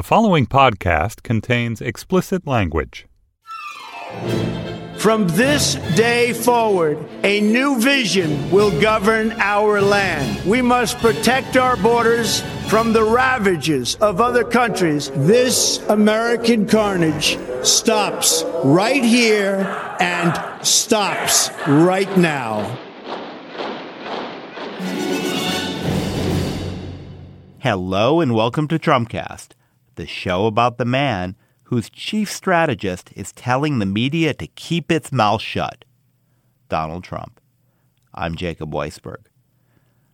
The following podcast contains explicit language. From this day forward, a new vision will govern our land. We must protect our borders from the ravages of other countries. This American carnage stops right here and stops right now. Hello and welcome to Trumpcast, the show about the man whose chief strategist is telling the media to keep its mouth shut Donald Trump. I'm Jacob Weisberg.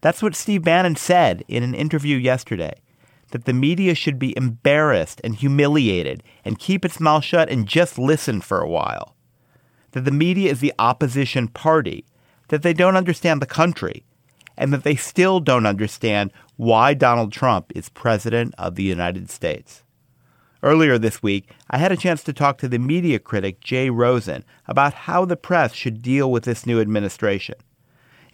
That's what Steve Bannon said in an interview yesterday that the media should be embarrassed and humiliated and keep its mouth shut and just listen for a while. That the media is the opposition party, that they don't understand the country, and that they still don't understand why Donald Trump is President of the United States. Earlier this week, I had a chance to talk to the media critic Jay Rosen about how the press should deal with this new administration.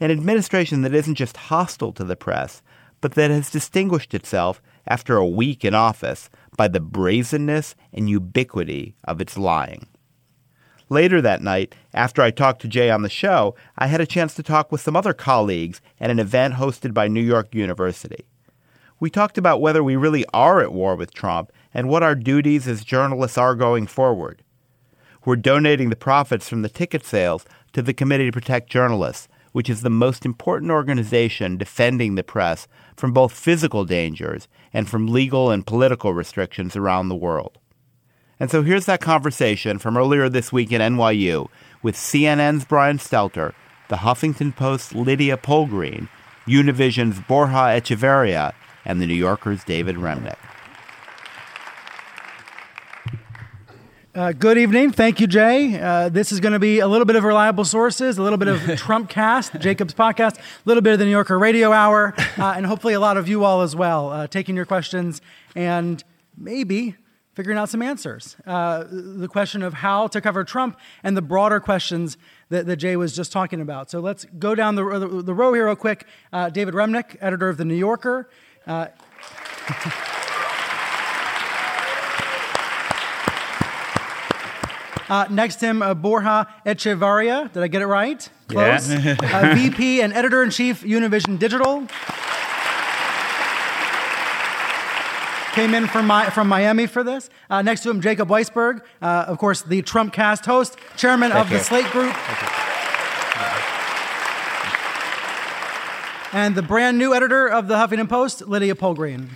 An administration that isn't just hostile to the press, but that has distinguished itself after a week in office by the brazenness and ubiquity of its lying. Later that night, after I talked to Jay on the show, I had a chance to talk with some other colleagues at an event hosted by New York University. We talked about whether we really are at war with Trump and what our duties as journalists are going forward. We're donating the profits from the ticket sales to the Committee to Protect Journalists, which is the most important organization defending the press from both physical dangers and from legal and political restrictions around the world. And so here's that conversation from earlier this week at NYU with CNN's Brian Stelter, the Huffington Post's Lydia Polgreen, Univision's Borja Echevarria, and the New Yorker's David Remnick. Uh, good evening. Thank you, Jay. Uh, this is going to be a little bit of reliable sources, a little bit of Trump cast, Jacob's podcast, a little bit of the New Yorker Radio Hour, uh, and hopefully a lot of you all as well, uh, taking your questions and maybe figuring out some answers. Uh, the question of how to cover Trump and the broader questions that, that Jay was just talking about. So let's go down the, the, the row here real quick. Uh, David Remnick, editor of The New Yorker. Uh, next to him, uh, Borja Echevarria. Did I get it right? Close. Yeah. uh, VP and editor in chief, Univision Digital. Came in from, my, from Miami for this. Uh, next to him, Jacob Weisberg, uh, of course, the Trump cast host, chairman Thank of you. the Slate Group. And the brand new editor of the Huffington Post, Lydia Polgreen.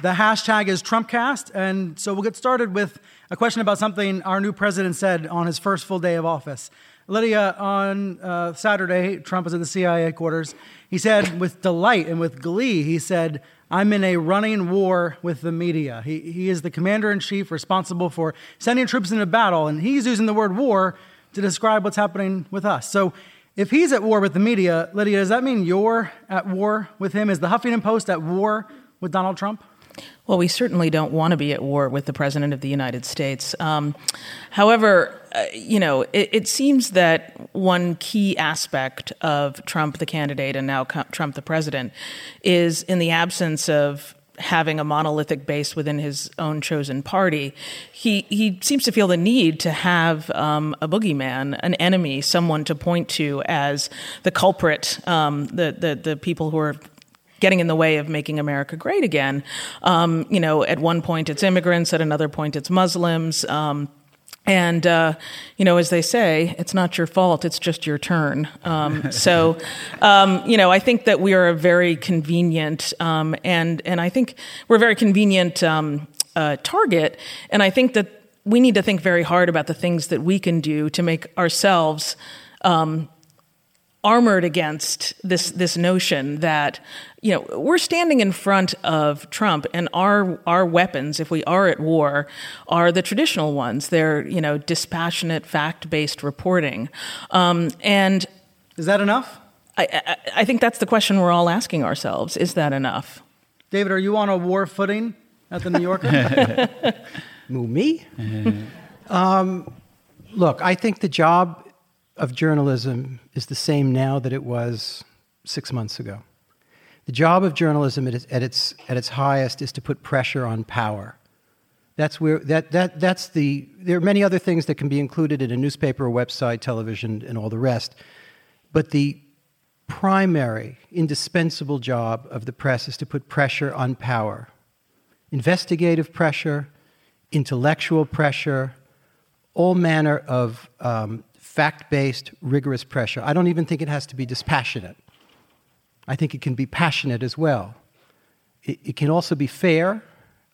The hashtag is TrumpCast, and so we'll get started with a question about something our new president said on his first full day of office. Lydia, on uh, Saturday, Trump was at the CIA headquarters. He said, with delight and with glee, he said, I'm in a running war with the media. He, he is the commander in chief responsible for sending troops into battle, and he's using the word war to describe what's happening with us. So, if he's at war with the media, Lydia, does that mean you're at war with him? Is the Huffington Post at war with Donald Trump? Well, we certainly don't want to be at war with the President of the United States. Um, however, uh, you know, it, it, seems that one key aspect of Trump, the candidate, and now Trump, the president, is in the absence of having a monolithic base within his own chosen party, he, he seems to feel the need to have um, a boogeyman, an enemy, someone to point to as the culprit, um, the, the, the people who are getting in the way of making America great again. Um, you know, at one point it's immigrants, at another point it's Muslims. Um, and uh, you know, as they say, it's not your fault; it's just your turn. Um, so, um, you know, I think that we are a very convenient, um, and and I think we're a very convenient um, uh, target. And I think that we need to think very hard about the things that we can do to make ourselves um, armored against this this notion that you know we're standing in front of Trump and our our weapons if we are at war are the traditional ones. They're you know dispassionate fact based reporting. Um, and is that enough? I, I, I think that's the question we're all asking ourselves. Is that enough? David are you on a war footing at the New Yorker? Who, me? Um, look I think the job of journalism is the same now that it was six months ago. The job of journalism at its, at its, at its highest is to put pressure on power. That's where that, that that's the there are many other things that can be included in a newspaper, website, television, and all the rest. But the primary, indispensable job of the press is to put pressure on power. Investigative pressure, intellectual pressure, all manner of um, fact based, rigorous pressure. I don't even think it has to be dispassionate. I think it can be passionate as well. It, it can also be fair,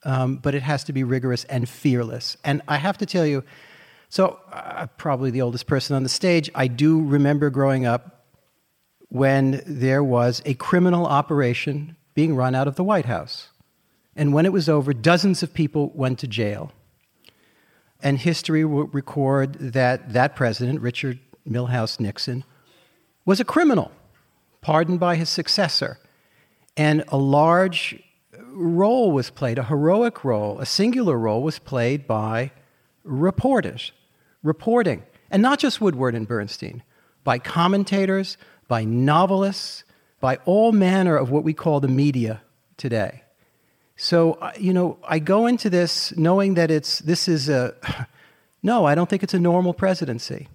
um, but it has to be rigorous and fearless. And I have to tell you, so uh, probably the oldest person on the stage, I do remember growing up when there was a criminal operation being run out of the White House. And when it was over, dozens of people went to jail. And history will record that that president, Richard Milhous Nixon, was a criminal, pardoned by his successor. And a large role was played, a heroic role, a singular role was played by reporters, reporting. And not just Woodward and Bernstein, by commentators, by novelists, by all manner of what we call the media today. So, uh, you know, I go into this knowing that it's, this is a, no, I don't think it's a normal presidency.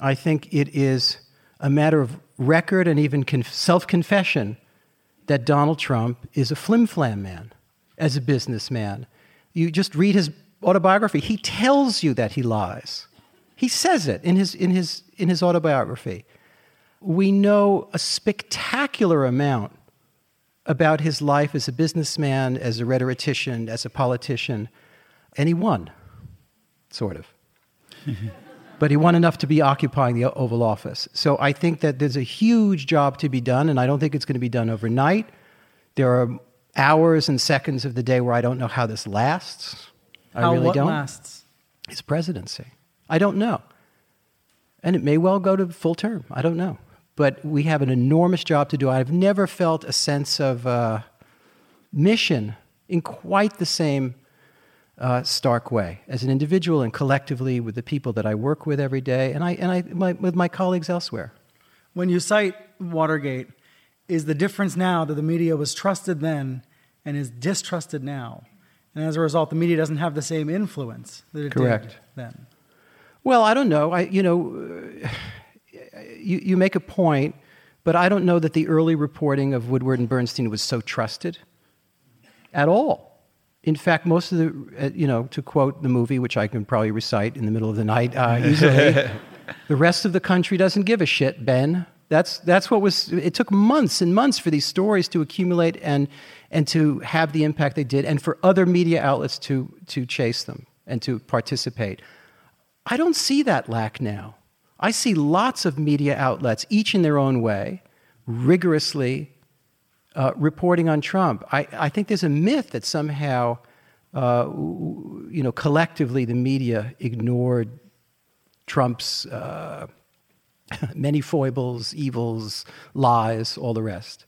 I think it is a matter of record and even self confession that Donald Trump is a flim flam man as a businessman. You just read his autobiography, he tells you that he lies. He says it in his, in his, in his autobiography. We know a spectacular amount about his life as a businessman, as a rhetorician, as a politician, and he won, sort of. but he won enough to be occupying the Oval Office. So I think that there's a huge job to be done, and I don't think it's going to be done overnight. There are hours and seconds of the day where I don't know how this lasts. I How really what don't. lasts? His presidency. I don't know. And it may well go to full term. I don't know. But we have an enormous job to do. I've never felt a sense of uh, mission in quite the same uh, stark way as an individual and collectively with the people that I work with every day and, I, and I, my, with my colleagues elsewhere. When you cite Watergate, is the difference now that the media was trusted then and is distrusted now? And as a result, the media doesn't have the same influence that it Correct. did then. Well, I don't know. I, you know, you, you make a point, but I don't know that the early reporting of Woodward and Bernstein was so trusted at all. In fact, most of the, uh, you know, to quote the movie, which I can probably recite in the middle of the night uh, easily, the rest of the country doesn't give a shit, Ben. That's, that's what was, it took months and months for these stories to accumulate and, and to have the impact they did, and for other media outlets to, to chase them and to participate. I don't see that lack now. I see lots of media outlets, each in their own way, rigorously uh, reporting on Trump. I, I, think there's a myth that somehow, uh, you know, collectively the media ignored Trump's uh, many foibles, evils, lies, all the rest.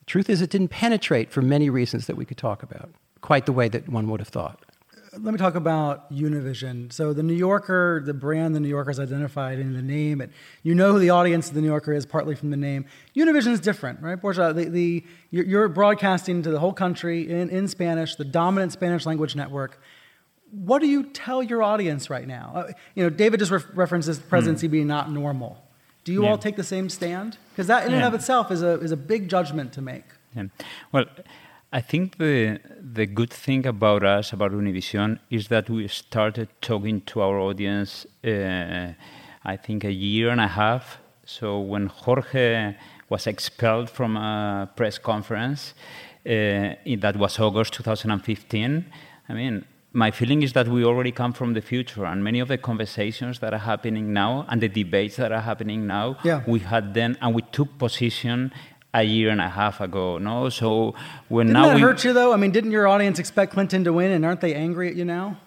The truth is, it didn't penetrate for many reasons that we could talk about, quite the way that one would have thought let me talk about Univision. So the New Yorker, the brand the New Yorker is identified in the name. and you know who the audience of the New Yorker is partly from the name. Univision is different, right? Borja, the, the, you're, you're broadcasting to the whole country in, in Spanish, the dominant Spanish language network. What do you tell your audience right now? Uh, you know, David just re- references the presidency mm. being not normal. Do you yeah. all take the same stand? Because that in yeah. and of itself is a, is a big judgment to make. Yeah. Well, I think the the good thing about us about Univision is that we started talking to our audience. Uh, I think a year and a half. So when Jorge was expelled from a press conference, uh, that was August 2015. I mean, my feeling is that we already come from the future, and many of the conversations that are happening now and the debates that are happening now, yeah. we had then, and we took position a year and a half ago. No, so when didn't now that we, hurt you though? I mean, didn't your audience expect Clinton to win, and aren't they angry at you now?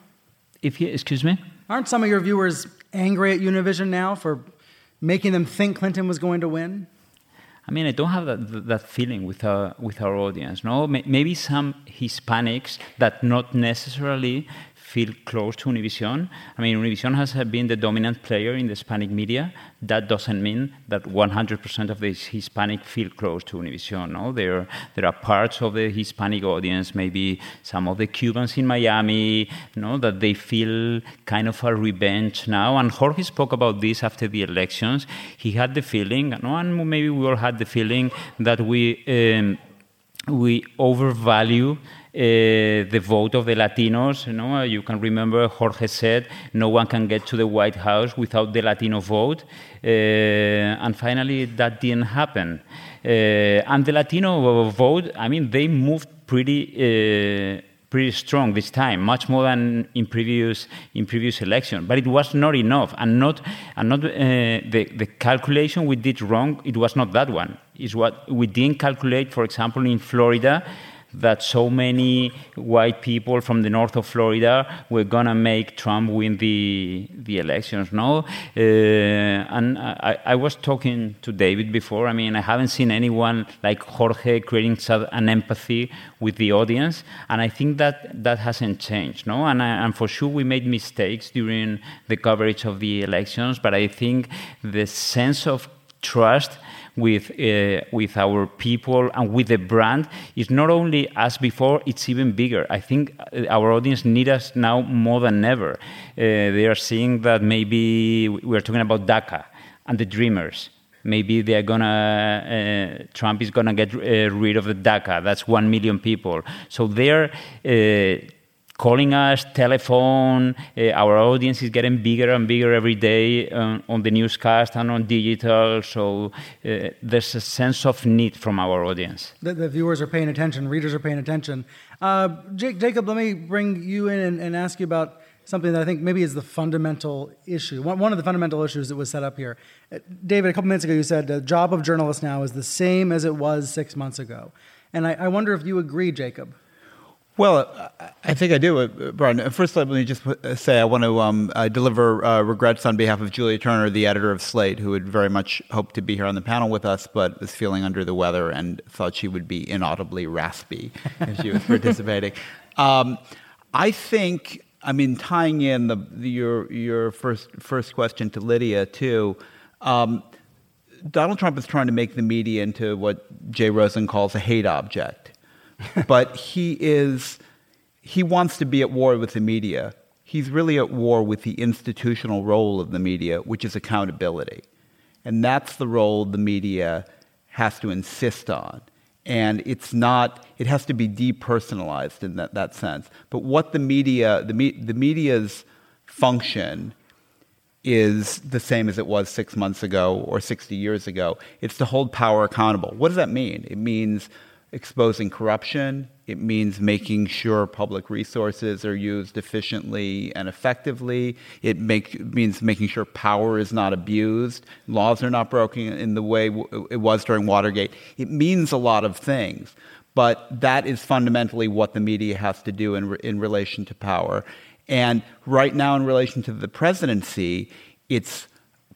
If you excuse me, aren't some of your viewers angry at Univision now for making them think Clinton was going to win? I mean, I don't have that, that feeling with our, uh, with our audience. No, maybe some Hispanics that not necessarily feel close to Univision. I mean, Univision has been the dominant player in the Hispanic media. That doesn't mean that 100% of the Hispanic feel close to Univision. No, there there are parts of the Hispanic audience, maybe some of the Cubans in Miami, know, that they feel kind of a revenge now. And Jorge spoke about this after the elections. He had the feeling, no, and maybe we all had the feeling that we. Um, we overvalue uh, the vote of the Latinos. You know, you can remember Jorge said no one can get to the White House without the Latino vote, uh, and finally that didn't happen. Uh, and the Latino vote, I mean, they moved pretty pretty strong this time, much more than in previous in previous election. But it was not enough, and not and not uh, the the calculation we did wrong. It was not that one. Is what we didn't calculate. For example, in Florida, that so many white people from the north of Florida were gonna make Trump win the the elections. No, uh, and I, I, was talking to David before. I mean, I haven't seen anyone like Jorge creating an empathy with the audience, and I think that that hasn't changed. No, and, I, and for sure we made mistakes during the coverage of the elections, but I think the sense of trust with uh, with our people and with the brand is not only as before; it's even bigger. I think uh, our audience need us now more than ever. Uh, they are seeing that maybe we're talking about DACA and the Dreamers. Maybe they're gonna uh, Trump is gonna get uh, rid of the DACA. That's one million people. So they're uh, calling us, telephone. Uh, our audience is getting bigger and bigger every day um, on the newscast and on digital. So uh, there's a sense of need from our audience. The, the viewers are paying attention, readers are paying attention. Uh, Jake, Jacob, let me bring you in and, and, ask you about something that I think maybe is the fundamental issue. One, one of the fundamental issues that was set up here. Uh, David, a couple minutes ago, you said the job of journalists now is the same as it was six months ago. And I, I wonder if you agree, Jacob. Well, I think I do, uh, Brian. First, let me just say I want to um, uh, deliver uh, regrets on behalf of Julia Turner, the editor of Slate, who had very much hoped to be here on the panel with us, but was feeling under the weather and thought she would be inaudibly raspy if she was participating. Um, I think, I mean, tying in the, the, your your first first question to Lydia too. Um, Donald Trump is trying to make the media into what Jay Rosen calls a hate object but he is he wants to be at war with the media. He's really at war with the institutional role of the media, which is accountability. And that's the role the media has to insist on. And it's not, it has to be depersonalized in that, that sense. But what the media, the, me, the media's function is the same as it was six months ago or 60 years ago. It's to hold power accountable. What does that mean? It means exposing corruption. It means making sure public resources are used efficiently and effectively. It make, means making sure power is not abused, laws are not broken in the way it was during Watergate. It means a lot of things, but that is fundamentally what the media has to do in, in relation to power. And right now, in relation to the presidency, it's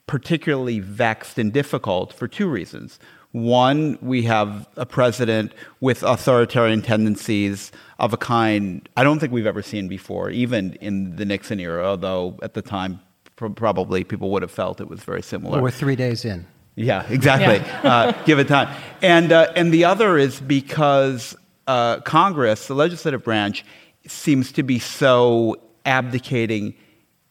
particularly vexed and difficult for two reasons. One, we have a president with authoritarian tendencies of a kind I don't think we've ever seen before, even in the Nixon era, although at the time probably people would have felt it was very similar. we're three days in. Yeah, exactly. Yeah. uh, give it time. And, uh, and the other is because uh, Congress, the legislative branch, seems to be so abdicating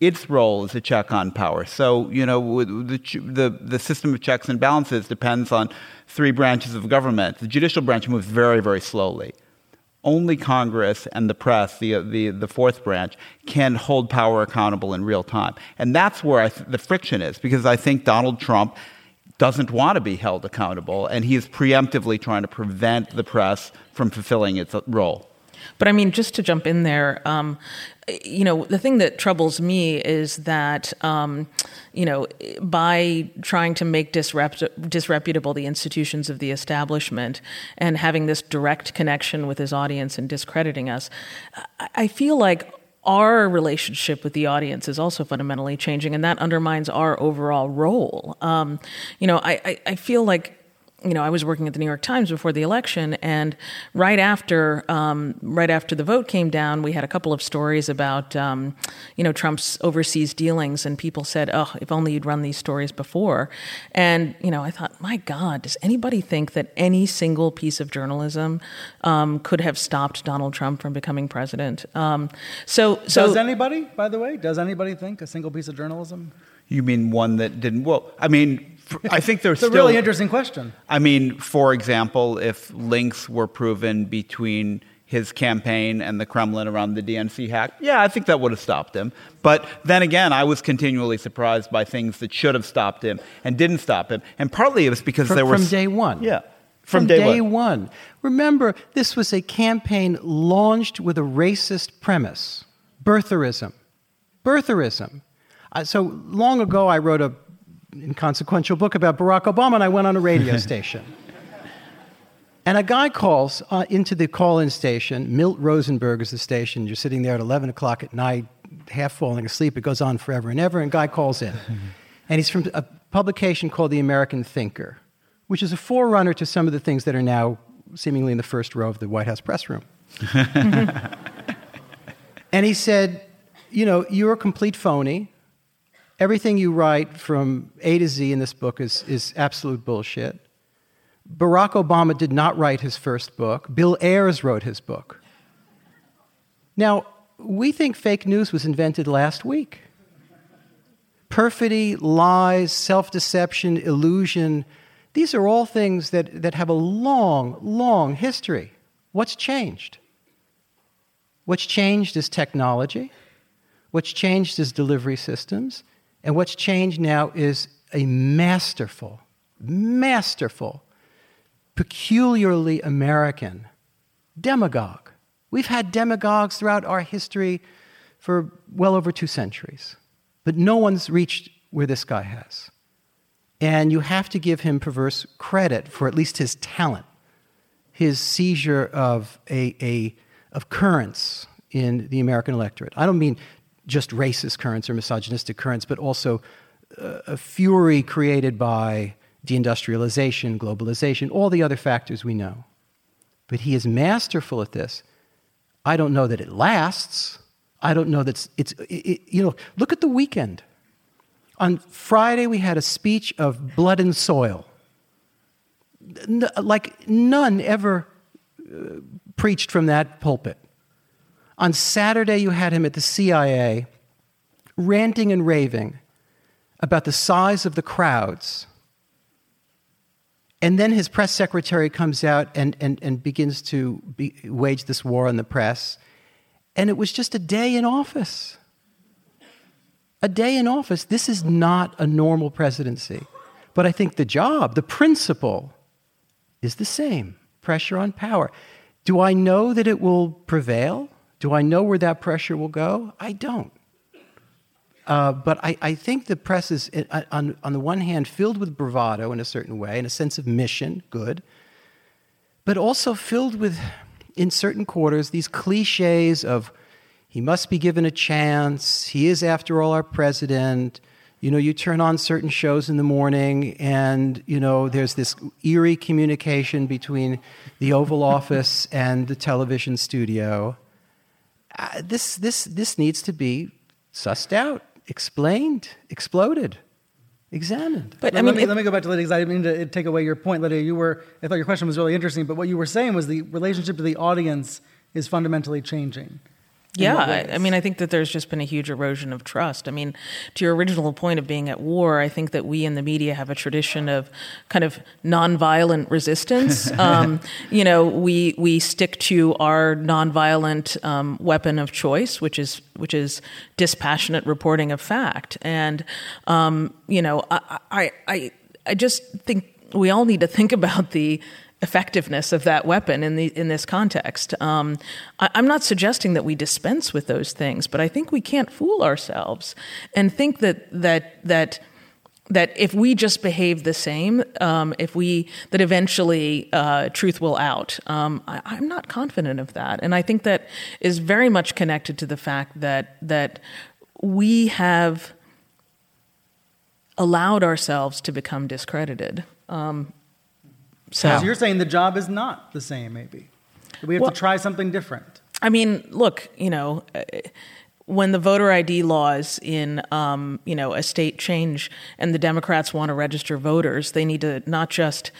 its role as a check on power. So, you know, the, the, the system of checks and balances depends on three branches of government. The judicial branch moves very, very slowly. Only Congress and the press, the, the, the fourth branch, can hold power accountable in real time. And that's where th- the friction is, because I think Donald Trump doesn't want to be held accountable, and he is preemptively trying to prevent the press from fulfilling its role. But I mean, just to jump in there, um, you know, the thing that troubles me is that, um, you know, by trying to make disreputable the institutions of the establishment and having this direct connection with his audience and discrediting us, I feel like our relationship with the audience is also fundamentally changing, and that undermines our overall role. Um, you know, I, I, I feel like you know, I was working at the New York Times before the election, and right after, um, right after the vote came down, we had a couple of stories about, um, you know, Trump's overseas dealings, and people said, "Oh, if only you'd run these stories before." And you know, I thought, my God, does anybody think that any single piece of journalism um, could have stopped Donald Trump from becoming president? Um, so, so does anybody, by the way, does anybody think a single piece of journalism? You mean one that didn't? Well, I mean, I think there's It's a still really interesting question. I mean, for example, if links were proven between his campaign and the Kremlin around the DNC hack, yeah, I think that would have stopped him. But then again, I was continually surprised by things that should have stopped him and didn't stop him. And partly it was because from, there were from day one. Yeah. From, day, one. one. Remember, this was a campaign launched with a racist premise birtherism. Birtherism. Uh, so long ago, I wrote a inconsequential book about Barack Obama, and I went on a radio station. And a guy calls uh, into the call in station. Milt Rosenberg is the station. You're sitting there at 11 o'clock at night, half falling asleep. It goes on forever and ever. And a guy calls in. and he's from a publication called The American Thinker, which is a forerunner to some of the things that are now seemingly in the first row of the White House press room. and he said, You know, you're a complete phony. Everything you write from A to Z in this book is, is absolute bullshit. Barack Obama did not write his first book. Bill Ayers wrote his book. Now, we think fake news was invented last week. Perfidy, lies, self deception, illusion, these are all things that, that have a long, long history. What's changed? What's changed is technology. What's changed is delivery systems. And what's changed now is a masterful, masterful, peculiarly American demagogue. We've had demagogues throughout our history for well over two centuries, but no one's reached where this guy has. And you have to give him perverse credit for at least his talent, his seizure of, a, a, of currents in the American electorate. I don't mean just racist currents or misogynistic currents, but also uh, a fury created by deindustrialization, globalization, all the other factors we know. But he is masterful at this. I don't know that it lasts. I don't know that it's, it's it, it, you know, look at the weekend. On Friday, we had a speech of blood and soil. N- like none ever uh, preached from that pulpit. On Saturday, you had him at the CIA ranting and raving about the size of the crowds. And then his press secretary comes out and, and, and begins to be, wage this war on the press. And it was just a day in office. A day in office. This is not a normal presidency. But I think the job, the principle, is the same pressure on power. Do I know that it will prevail? Do I know where that pressure will go? I don't. Uh, but I, I, think the press is, uh, on, on the one hand, filled with bravado in a certain way and a sense of mission, good, but also filled with, in certain quarters, these cliches of he must be given a chance, he is, after all, our president. You know, you turn on certain shows in the morning, and, you know, there's this eerie communication between the Oval Office and the television studio. Uh, this, this, this needs to be sussed out explained, exploded, examined. But I mean, let me, let me go back to Lydia because I didn't mean to take away your point, Lydia. You were, I thought your question was really interesting, but what you were saying was the relationship to the audience is fundamentally changing. Yeah, I, mean, I think that there's just been a huge erosion of trust. I mean, to your original point of being at war, I think that we in the media have a tradition of kind of nonviolent resistance. um, you know, we we stick to our nonviolent um, weapon of choice, which is which is dispassionate reporting of fact. And um, you know, I I I just think we all need to think about the effectiveness of that weapon in the in this context. Um, I, am not suggesting that we dispense with those things, but I think we can't fool ourselves and think that that that that if we just behave the same, um, if we that eventually uh, truth will out. Um, I, I'm not confident of that, and I think that is very much connected to the fact that that we have allowed ourselves to become discredited. Um, So, So you're saying the job is not the same, maybe? We have Well- to try something different. I mean, look, you know, uh, when the voter ID laws in, um, you know, a state change and the Democrats want to register voters, they need to not just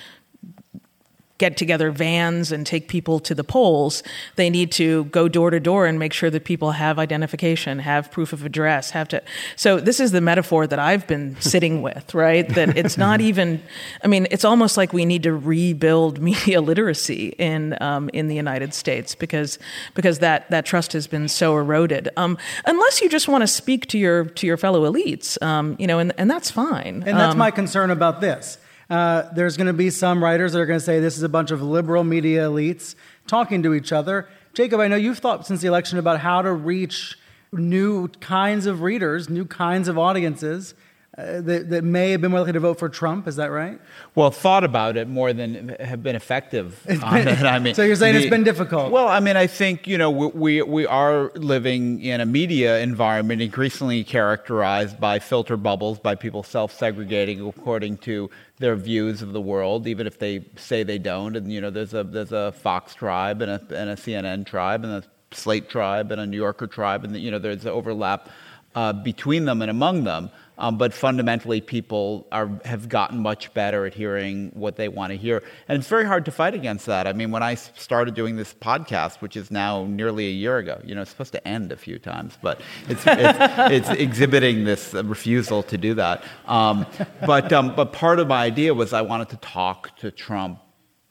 get together vans and take people to the polls. They need to go door to door and make sure that people have identification, have proof of address, have to. So this is the metaphor that I've been sitting with, right? That it's not even. I mean, it's almost like we need to rebuild media literacy in um, in the United States because because that that trust has been so eroded. Um, unless you just want to speak to your to your fellow elites, um, you know, and and that's fine. And that's Um, my concern about this. Uh, there's going to be some writers that are going to say this is a bunch of liberal media elites talking to each other. Jacob, I know you've thought since the election about how to reach new kinds of readers, new kinds of audiences uh, that, that may have been more likely to vote for Trump. Is that right? Well, thought about it more than have been effective been- it. I mean, so you're saying it's been difficult? Well, I mean, I think you know we, we we are living in a media environment increasingly characterized by filter bubbles, by people self-segregating according to their views of the world, even if they say they don't. And you know, there's a there's a Fox tribe and a and a CNN tribe and a Slate tribe and a New Yorker tribe, and you know, there's overlap uh, between them and among them. Um, but fundamentally, people are, have gotten much better at hearing what they want to hear. And it's very hard to fight against that. I mean, when I started doing this podcast, which is now nearly a year ago, you know, it's supposed to end a few times, but it's, it's, it's exhibiting this refusal to do that. Um, but, um, but part of my idea was I wanted to talk to Trump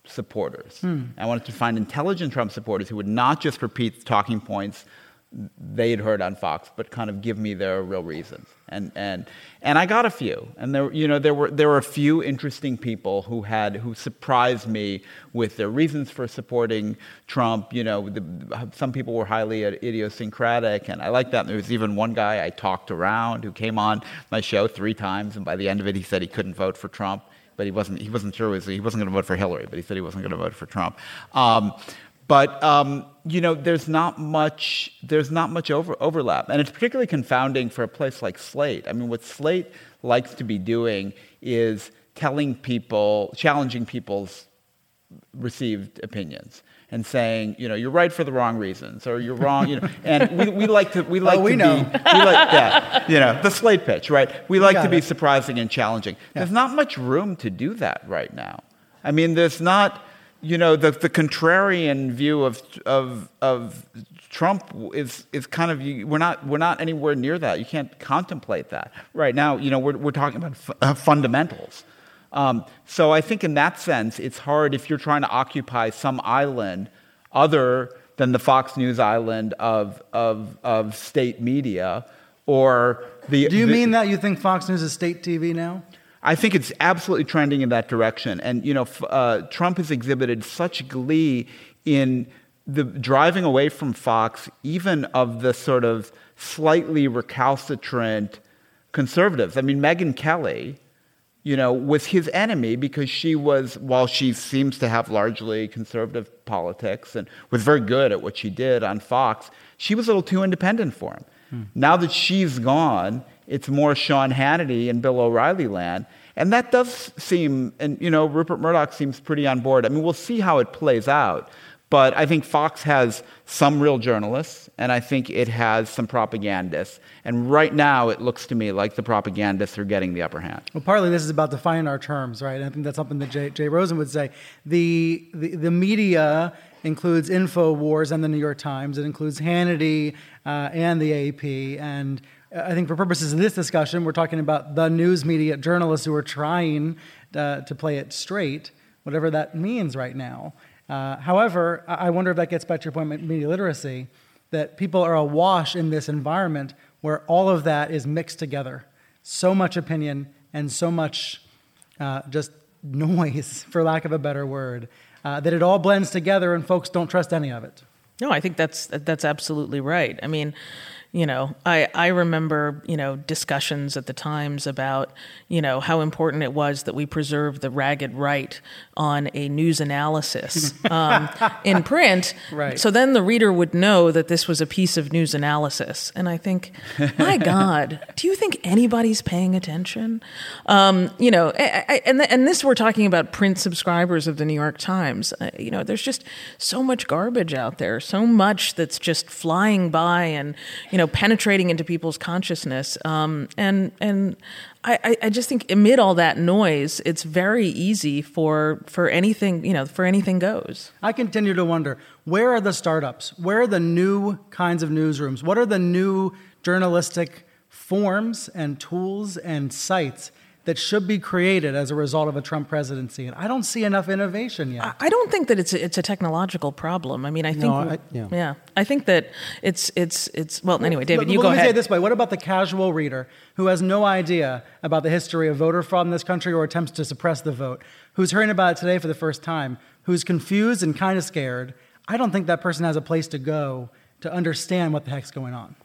supporters. I wanted to find intelligent Trump supporters who would not just repeat talking points they had heard on Fox, but kind of give me their real reasons. And and and I got a few. And there you know there were there were a few interesting people who had who surprised me with their reasons for supporting Trump. You know, the, some people were highly idiosyncratic, and I like that. There was even one guy I talked around who came on my show three times, and by the end of it, he said he couldn't vote for Trump. But he wasn't. He wasn't sure. He wasn't going to vote for Hillary. But he said he wasn't going to vote for Trump. Um, but um, you know, there's not much there's not much over, overlap, and it's particularly confounding for a place like Slate. I mean, what Slate likes to be doing is telling people, challenging people's received opinions, and saying, you know, you're right for the wrong reasons, or you're wrong, you know. And we, we like to we like we to know. be we like yeah, you know, the Slate pitch, right? We like got to be it. surprising and challenging. There's not much room to do that right now. I mean, there's not, you know, the, the contrarian view of, of, of Trump is, is kind of, you- we're not, we're not anywhere near that. You can't contemplate that. Right now, you know, we're, we're talking about fu- uh, fundamentals. Um, so I think in that sense, it's hard if you're trying to occupy some island other than the Fox News island of, of, of state media or the. Do you the- mean that you think Fox News is state TV now? I think it's absolutely trending in that direction. And, you know, uh, Trump has exhibited such glee in the driving away from Fox, even of the sort of slightly recalcitrant conservatives. I mean, Megyn Kelly, you know, was his enemy because she was, while she seems to have largely conservative politics and was very good at what she did on Fox, she was a little too independent for him. Now that she's gone, it's more Sean Hannity and Bill O'Reilly land. And that does seem, and you know, Rupert Murdoch seems pretty on board. I mean, we'll see how it plays out. But I think Fox has some real journalists, and I think it has some propagandists. And right now, it looks to me like the propagandists are getting the upper hand. Well, partly this is about defining our terms, right? And I think that's something that Jay, Jay Rosen would say. The, the, the media includes InfoWars and the New York Times. It includes Hannity uh, and the AP. And I think for purposes of this discussion, we're talking about the news media journalists who are trying uh, to play it straight, whatever that means right now. Uh, however, I wonder if that gets back to your point about media literacy, that people are awash in this environment where all of that is mixed together. So much opinion and so much uh, just noise, for lack of a better word, uh, that it all blends together and folks don't trust any of it. No, I think that's that's absolutely right. I mean, you know, I, I remember, you know, discussions at the Times about, you know, how important it was that we preserve the ragged right on a news analysis um, in print. Right. So then the reader would know that this was a piece of news analysis. And I think, my God, do you think anybody's paying attention? Um, you know, I, I, and, and this we're talking about print subscribers of the New York Times. Uh, you know, there's just so much garbage out there, so much that's just flying by and, you know, penetrating into people's consciousness. Um, and, and, I, I just think amid all that noise, it's very easy for for anything you know for anything goes. I continue to wonder where are the startups? Where are the new kinds of newsrooms? What are the new journalistic forms and tools and sites that should be created as a result of a Trump presidency. And I don't see enough innovation yet. I don't think that it's a, it's a technological problem. I mean, I think No, I- yeah. yeah, I think that it's it's it's well. Anyway, David, Let- you let go me say it this way: What about the casual reader who has no idea about the history of voter fraud in this country or attempts to suppress the vote, who's hearing about it today for the first time, who's confused and kind of scared? I don't think that person has a place to go to understand what the heck's going on.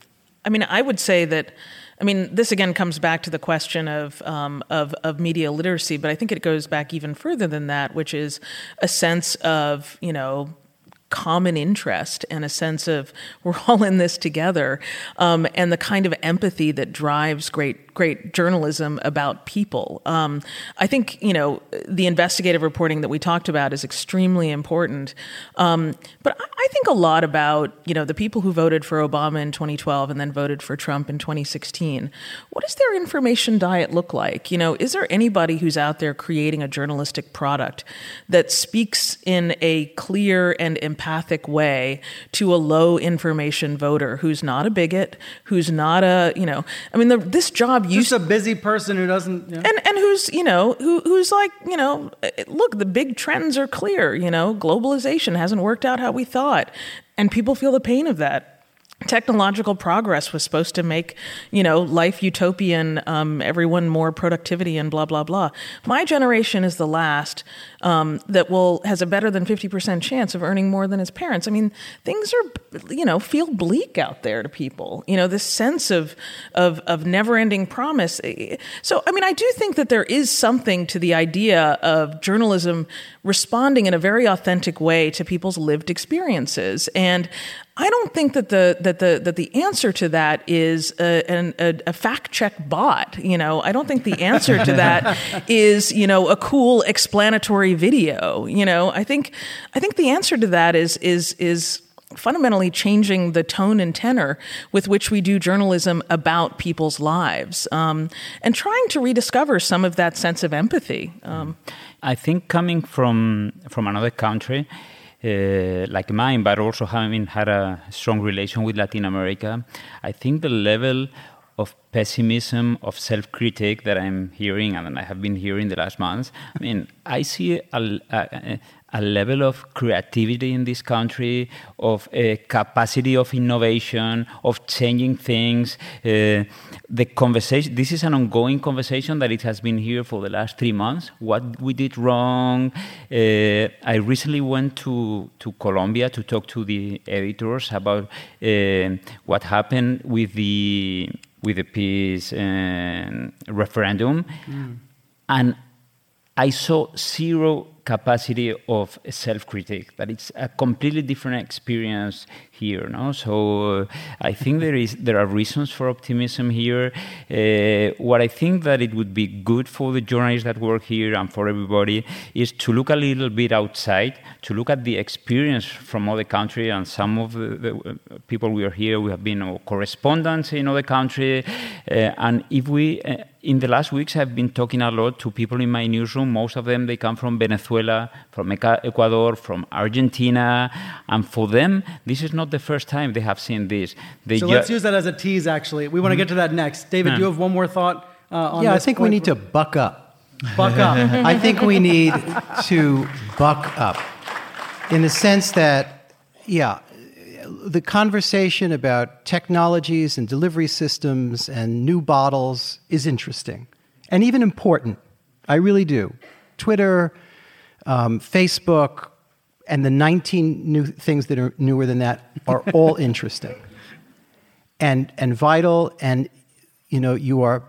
I mean, I would say that. I mean, this again comes back to the question of, um, of of media literacy, but I think it goes back even further than that, which is a sense of you know common interest and a sense of we're all in this together, um, and the kind of empathy that drives great great journalism about people. Um, I think you know the investigative reporting that we talked about is extremely important, um, but I, think a lot about you know the people who voted for Obama in 2012 and then voted for Trump in 2016. What does their information diet look like? You know, is there anybody who's out there creating a journalistic product that speaks in a clear and empathic way to a low information voter who's not a bigot, who's not a you know, I mean, the, this job used Just a busy person who doesn't. and and who's you know who who's like you know look the big trends are clear you know globalization hasn't worked out how we thought and people feel the pain of that technological progress was supposed to make you know life utopian um, everyone more productivity and blah blah blah. My generation is the last um, that will has a better than 50% chance of earning more than his parents. I mean things are you know feel bleak out there to people. You know this sense of of of never ending promise so i mean i do think that there is something to the idea of journalism responding in a very authentic way to people's lived experiences. And I don't think that the that the that the answer to that is a, an, a, a fact check bot. You know, I don't think the answer to that is you know a cool explanatory video. You know, I think I think the answer to that is is is fundamentally changing the tone and tenor with which we do journalism about people's lives um, and trying to rediscover some of that sense of empathy. Um, I think coming from from another country uh, like mine, but also having had a strong relation with Latin America, I think the level of pessimism, of self-critique that I'm hearing and I have been hearing the last months. I mean, I see a, a, a level of creativity in this country, of a capacity of innovation, of changing things. Uh, the conversation. This is an ongoing conversation that it has been here for the last three months. What we did wrong. Uh, I recently went to to Colombia to talk to the editors about uh, what happened with the with the peace um, referendum, and I saw zero capacity of self-critique. That it's a completely different experience here. No, so uh, I think there is there are reasons for optimism here. Uh, what I think that it would be good for the journalists that work here and for everybody is to look a little bit outside, to look at the experience from other countries and some of the, the uh, people we are here. We have been correspondents in other countries, uh, and if we uh, in the last weeks, I've been talking a lot to people in my newsroom. Most of them they come from Venezuela, from Ecuador, from Argentina, and for them, this is not the first time they have seen this. They So let's use that as a tease, actually. We want to get to that next. David, do you have one more thought uh, on yeah, I think we point? need to buck up. buck up. I think we need to buck up in the sense that, yeah, the conversation about technologies and delivery systems and new bottles is interesting and even important. I really do. Twitter, um, Facebook, and the 19 new things that are newer than that are all interesting. and, and vital, and you know, you are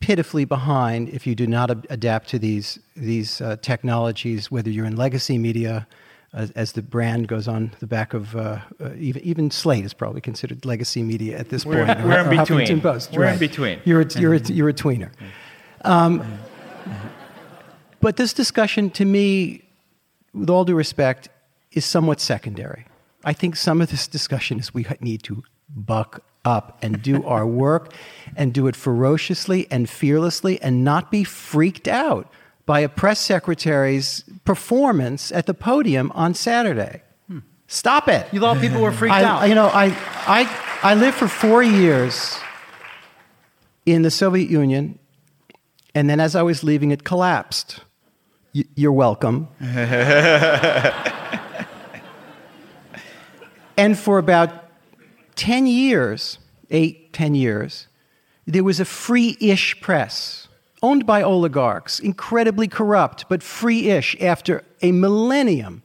pitifully behind if you do not ad- adapt to these, these uh, technologies, whether you're in legacy media, as, as, the brand goes on the back of uh, uh, even, even Slate is probably considered legacy media at this we're, point. We're in between. Post, we're right. in between. You're a, you're a, you're a tweener. Um, but this discussion, to me, with all due respect, is somewhat secondary. I think some of this discussion is we need to buck up and do our work and do it ferociously and fearlessly and not be freaked out by a press secretary's performance at the podium on Saturday. Hmm. Stop it. You thought people were freaked I, out. You know, I, I, I lived for four years in the Soviet Union, and then as I was leaving, it collapsed. You're welcome. and for about 10 years, eight, 10 years, there was a free ish press owned by oligarchs, incredibly corrupt, but free ish after a millennium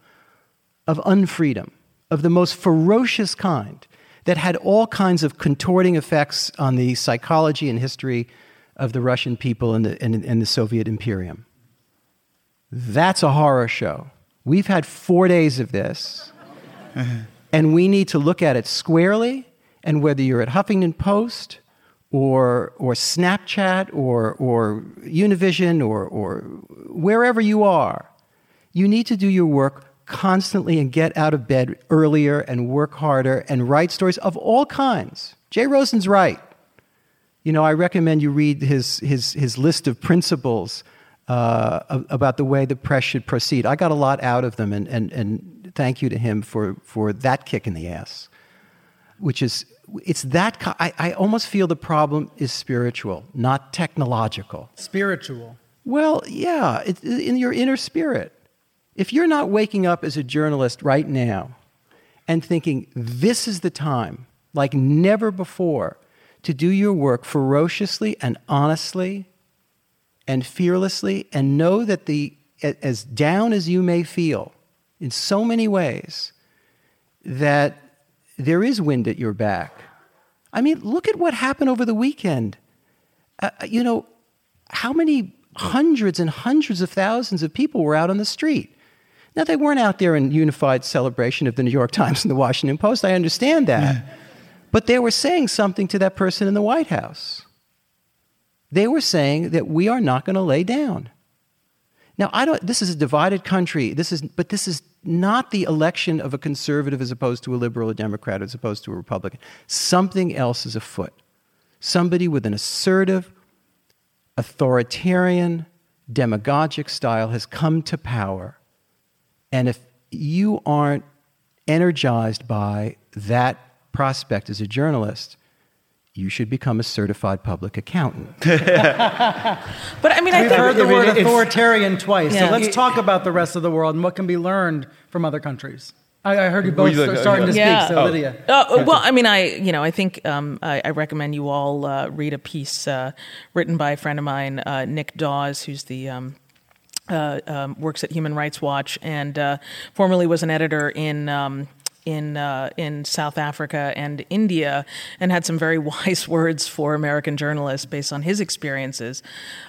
of unfreedom, of the most ferocious kind, that had all kinds of contorting effects on the psychology and history of the Russian people and the, and, and the Soviet imperium. That's a horror show. We've had four days of this, and we need to look at it squarely. And whether you're at Huffington Post or, or Snapchat or, or Univision or, or wherever you are, you need to do your work constantly and get out of bed earlier and work harder and write stories of all kinds. Jay Rosen's right. You know, I recommend you read his, his, his list of principles uh, about the way the press should proceed. I got a lot out of them, and, and, and thank you to him for, for that kick in the ass, which is, it's that, I, I almost feel the problem is spiritual, not technological. Spiritual. Well, yeah, it, in your inner spirit. If you're not waking up as a journalist right now and thinking, this is the time, like never before, to do your work ferociously and honestly and fearlessly, and know that the, as down as you may feel in so many ways, that there is wind at your back. I mean, look at what happened over the weekend. Uh, you know, how many hundreds and hundreds of thousands of people were out on the street? Now, they weren't out there in unified celebration of the New York Times and the Washington Post. I understand that. But they were saying something to that person in the White House. They were saying that we are not going to lay down. Now, I don't, this is a divided country, this is, but this is not the election of a conservative as opposed to a liberal, a Democrat as opposed to a Republican. Something else is afoot. Somebody with an assertive, authoritarian, demagogic style has come to power. And if you aren't energized by that prospect as a journalist, you should become a certified public accountant. but I mean, I We've think heard the word authoritarian twice. Yeah. So let's talk about the rest of the world and what can be learned from other countries. I, I heard you both you look- starting to Yeah. speak, so Oh. Lydia. Uh, well, I mean, I you know, I think um, I, I recommend you all uh, read a piece uh, written by a friend of mine, uh, Nick Dawes, who's the um, uh, um, works at Human Rights Watch and uh, formerly was an editor in. In uh, in South Africa and India, and had some very wise words for American journalists based on his experiences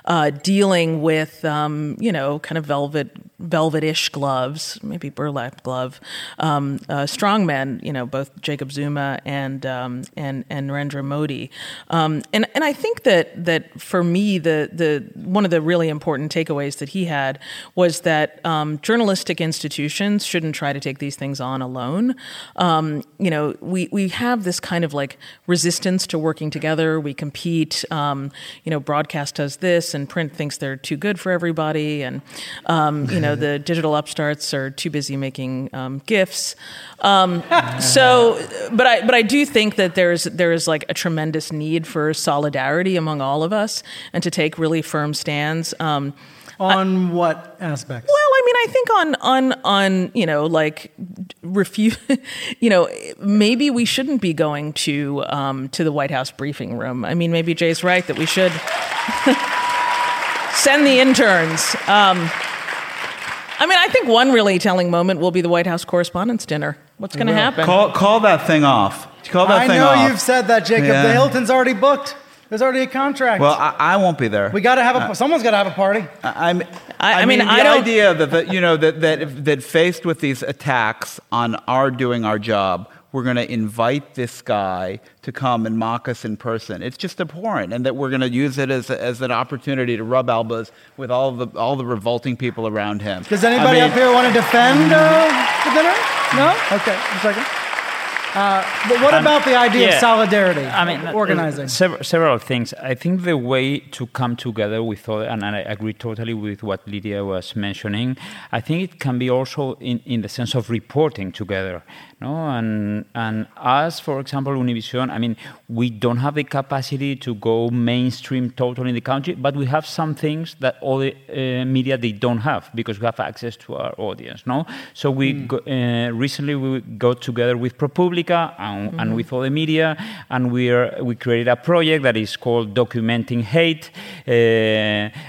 uh, dealing with um, you know kind of velvet velvet-ish gloves, maybe burlap glove, um, uh. You know both Jacob Zuma and um, and and Narendra Modi, um, and and I think that that for me the the one of the really important takeaways that he had was that um, journalistic institutions shouldn't try to take these things on alone um, you know, we, we have this kind of like resistance to working together. We compete. Um, you know, broadcast does this, and print thinks they're too good for everybody, and um, you know, the digital upstarts are too busy making um, gifs. Um, so, but I but I do think that there's there is like a tremendous need for solidarity among all of us, and to take really firm stands. On what aspects? well, I mean, I think on on on you know like refuse, you know, maybe we shouldn't be going to um, to the White House briefing room. I mean, maybe Jay's right that we should send the interns. Um, I mean, I think one really telling moment will be the White House Correspondents' Dinner. What's going to happen? Call, call that thing off. Call that I thing know off. you've said that, Jacob. Yeah. The Hilton's already booked. There's already a contract. Well, I, I won't be there. we got to have a. someone's got to have a party. I, I'm- I- I mean, the I don't- idea that, that you know that, that that faced with these attacks on our doing our job, we're going to invite this guy to come and mock us in person. It's just abhorrent, and that we're going to use it as, as an opportunity to rub elbows with all the all the revolting people around him. Does anybody I mean, up here want to defend uh, the dinner? No. Okay. A second. Uh, but what Um, about the idea of solidarity? I mean, uh, organizing. several, several things. I think the way to come together with other, and I agree totally with what Lydia was mentioning. I think it can be also in, in the sense of reporting together. No, and and us, for example, Univision. I mean, we don't have the capacity to go mainstream totally in the country, but we have some things that other uh, media they don't have because we have access to our audience. No, so we go, uh, recently we got together with ProPublica and, and with the media, and we are we created a project that is called Documenting Hate, uh,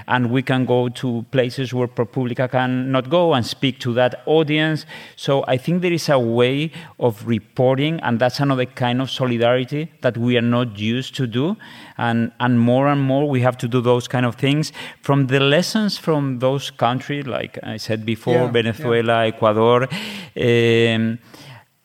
and we can go to places where ProPublica cannot go and speak to that audience. So I think there is a way of reporting, and that's another kind of solidarity that we are not used to do, and and more and more we have to do those kind of things from the lessons from those countries, like I said before, Yeah, Venezuela, Ecuador. Um,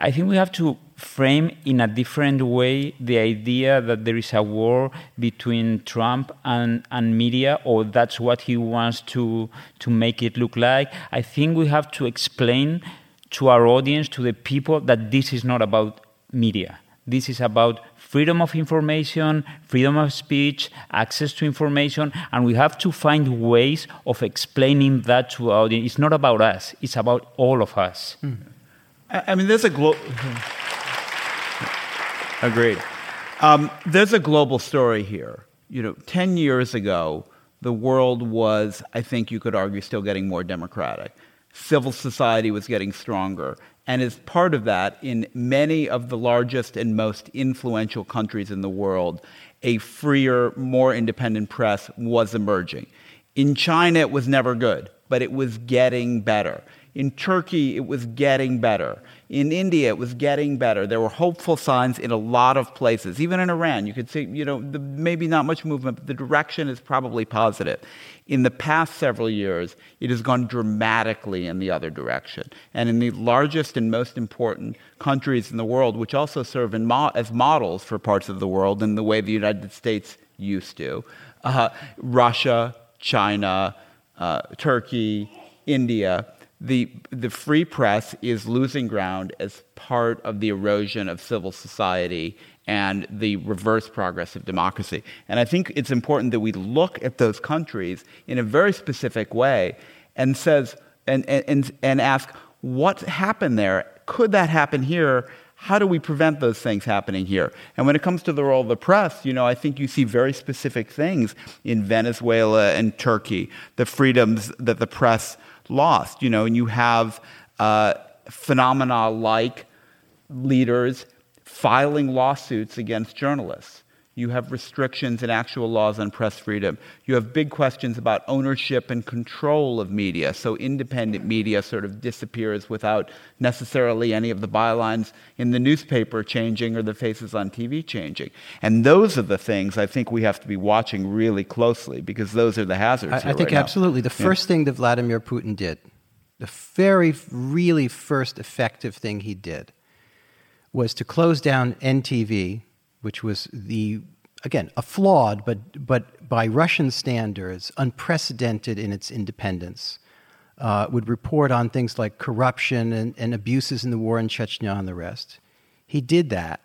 I think we have to frame in a different way the idea that there is a war between Trump and, and media, or that's what he wants to, to make it look like. I think we have to explain to our audience, to the people, that this is not about media. This is about freedom of information, freedom of speech, access to information, and we have to find ways of explaining that to our audience. It's not about us, it's about all of us. I I mean, there's a glo- Agreed. Um, there's a global story here. You know, 10 years ago, the world was, I think you could argue, still getting more democratic. Civil society was getting stronger. And as part of that, in many of the largest and most influential countries in the world, a freer, more independent press was emerging. In China, it was never good, but it was getting better. In Turkey, it was getting better. In India, it was getting better. There were hopeful signs in a lot of places. Even in Iran, you could see, you know, the, maybe not much movement, but the direction is probably positive. In the past several years, it has gone dramatically in the other direction. And in the largest and most important countries in the world, which also serve mo- as models for parts of the world in the way the United States used to, uh, Russia, China, uh, Turkey, India, the, the free press is losing ground as part of the erosion of civil society and the reverse progress of democracy. And I think it's important that we look at those countries in a very specific way and says and, and, and ask what happened there? Could that happen here? How do we prevent those things happening here? And when it comes to the role of the press, you know, I think you see very specific things in Venezuela and Turkey, the freedoms that the press lost, you know, and you have uh, phenomena like leaders filing lawsuits against journalists. You have restrictions and actual laws on press freedom. You have big questions about ownership and control of media. So independent media sort of disappears without necessarily any of the bylines in the newspaper changing or the faces on TV changing. And those are the things I think we have to be watching really closely because those are the hazards. I, I think right now. absolutely. The Yeah. first thing that Vladimir Putin did, the very, really first effective thing he did, was to close down NTV, which was the again a flawed but but by Russian standards unprecedented in its independence. Uh, would report on things like corruption and, and abuses in the war in Chechnya and the rest. He did that,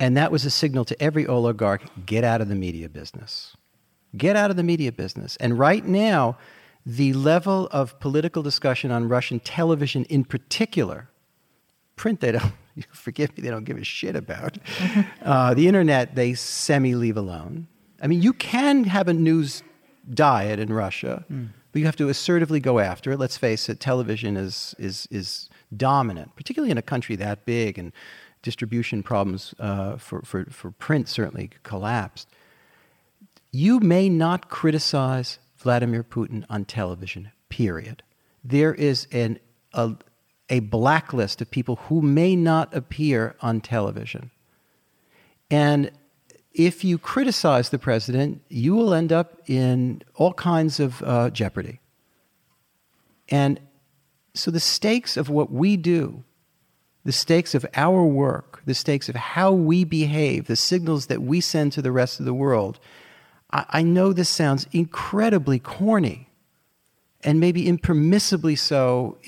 and that was a signal to every oligarch: get out of the media business. Get out of the media business. And right now, the level of political discussion on Russian television in particular, print they don't, forgive me, they don't give a shit about. uh, the internet, they semi leave alone. I mean, you can have a news diet in Russia, but you have to assertively go after it. Let's face it, television is, is, is dominant, particularly in a country that big, and distribution problems uh, for, for, for print certainly collapsed you may not criticize Vladimir Putin on television, period. There is an, a, a blacklist of people who may not appear on television. And if you criticize the president, you will end up in all kinds of uh, jeopardy. And so the stakes of what we do, the stakes of our work, the stakes of how we behave, the signals that we send to the rest of the world, I, I know this sounds incredibly corny and maybe impermissibly so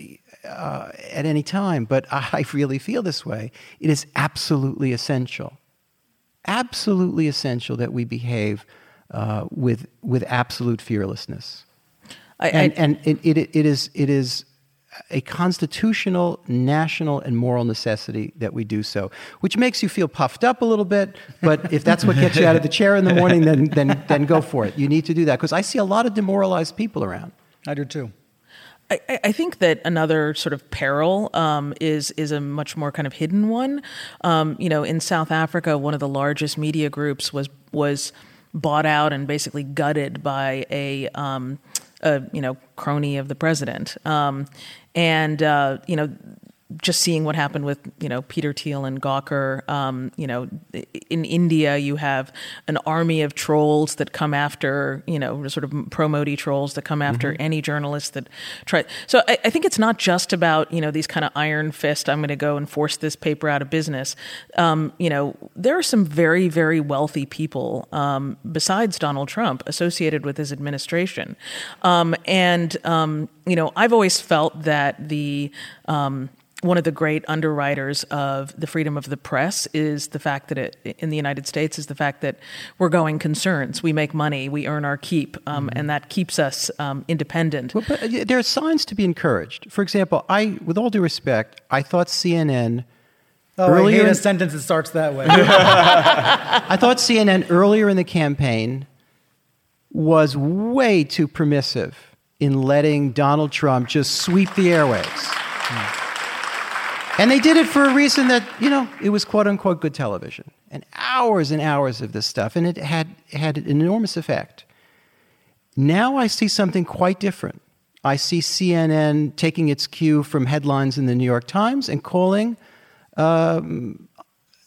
uh, at any time, but I really feel this way. It is absolutely essential, absolutely essential that we behave uh, with, with absolute fearlessness. I, and I, and it, it, it, is, it is a constitutional, national, and moral necessity that we do so, which makes you feel puffed up a little bit. But if that's what gets you out of the chair in the morning, then, then, then go for it. You need to do that because I see a lot of demoralized people around. I do too. I, I, think that another sort of peril um, is is a much more kind of hidden one. Um, you know, in South Africa, one of the largest media groups was was bought out and basically gutted by a, um, a you know crony of the president, um, and uh, you know just seeing what happened with you know Peter Thiel and Gawker. Um, you know, in India, you have an army of trolls that come after you know sort of pro Modi trolls that come after mm-hmm. any journalist that try. So I, I, think it's not just about you know these kind of iron fist. I'm going to go and force this paper out of business. Um, you know, there are some very very wealthy people um, besides Donald Trump associated with his administration, um, and um, you know I've always felt that the um, one of the great underwriters of the freedom of the press is the fact that it, in the United States is the fact that we're going concerns. We make money, we earn our keep, um, mm-hmm. and that keeps us um, independent. Well, but uh, there are signs to be encouraged. For example, I, with all due respect, I thought CNN. Oh, earlier I hate a sentence that starts that way. I thought CNN earlier in the campaign was way too permissive in letting Donald Trump just sweep the airwaves. Mm. And they did it for a reason that, you know, it was quote unquote good television. And hours and hours of this stuff. And it had, had an enormous effect. Now I see something quite different. I see CNN taking its cue from headlines in the New York Times and calling, um,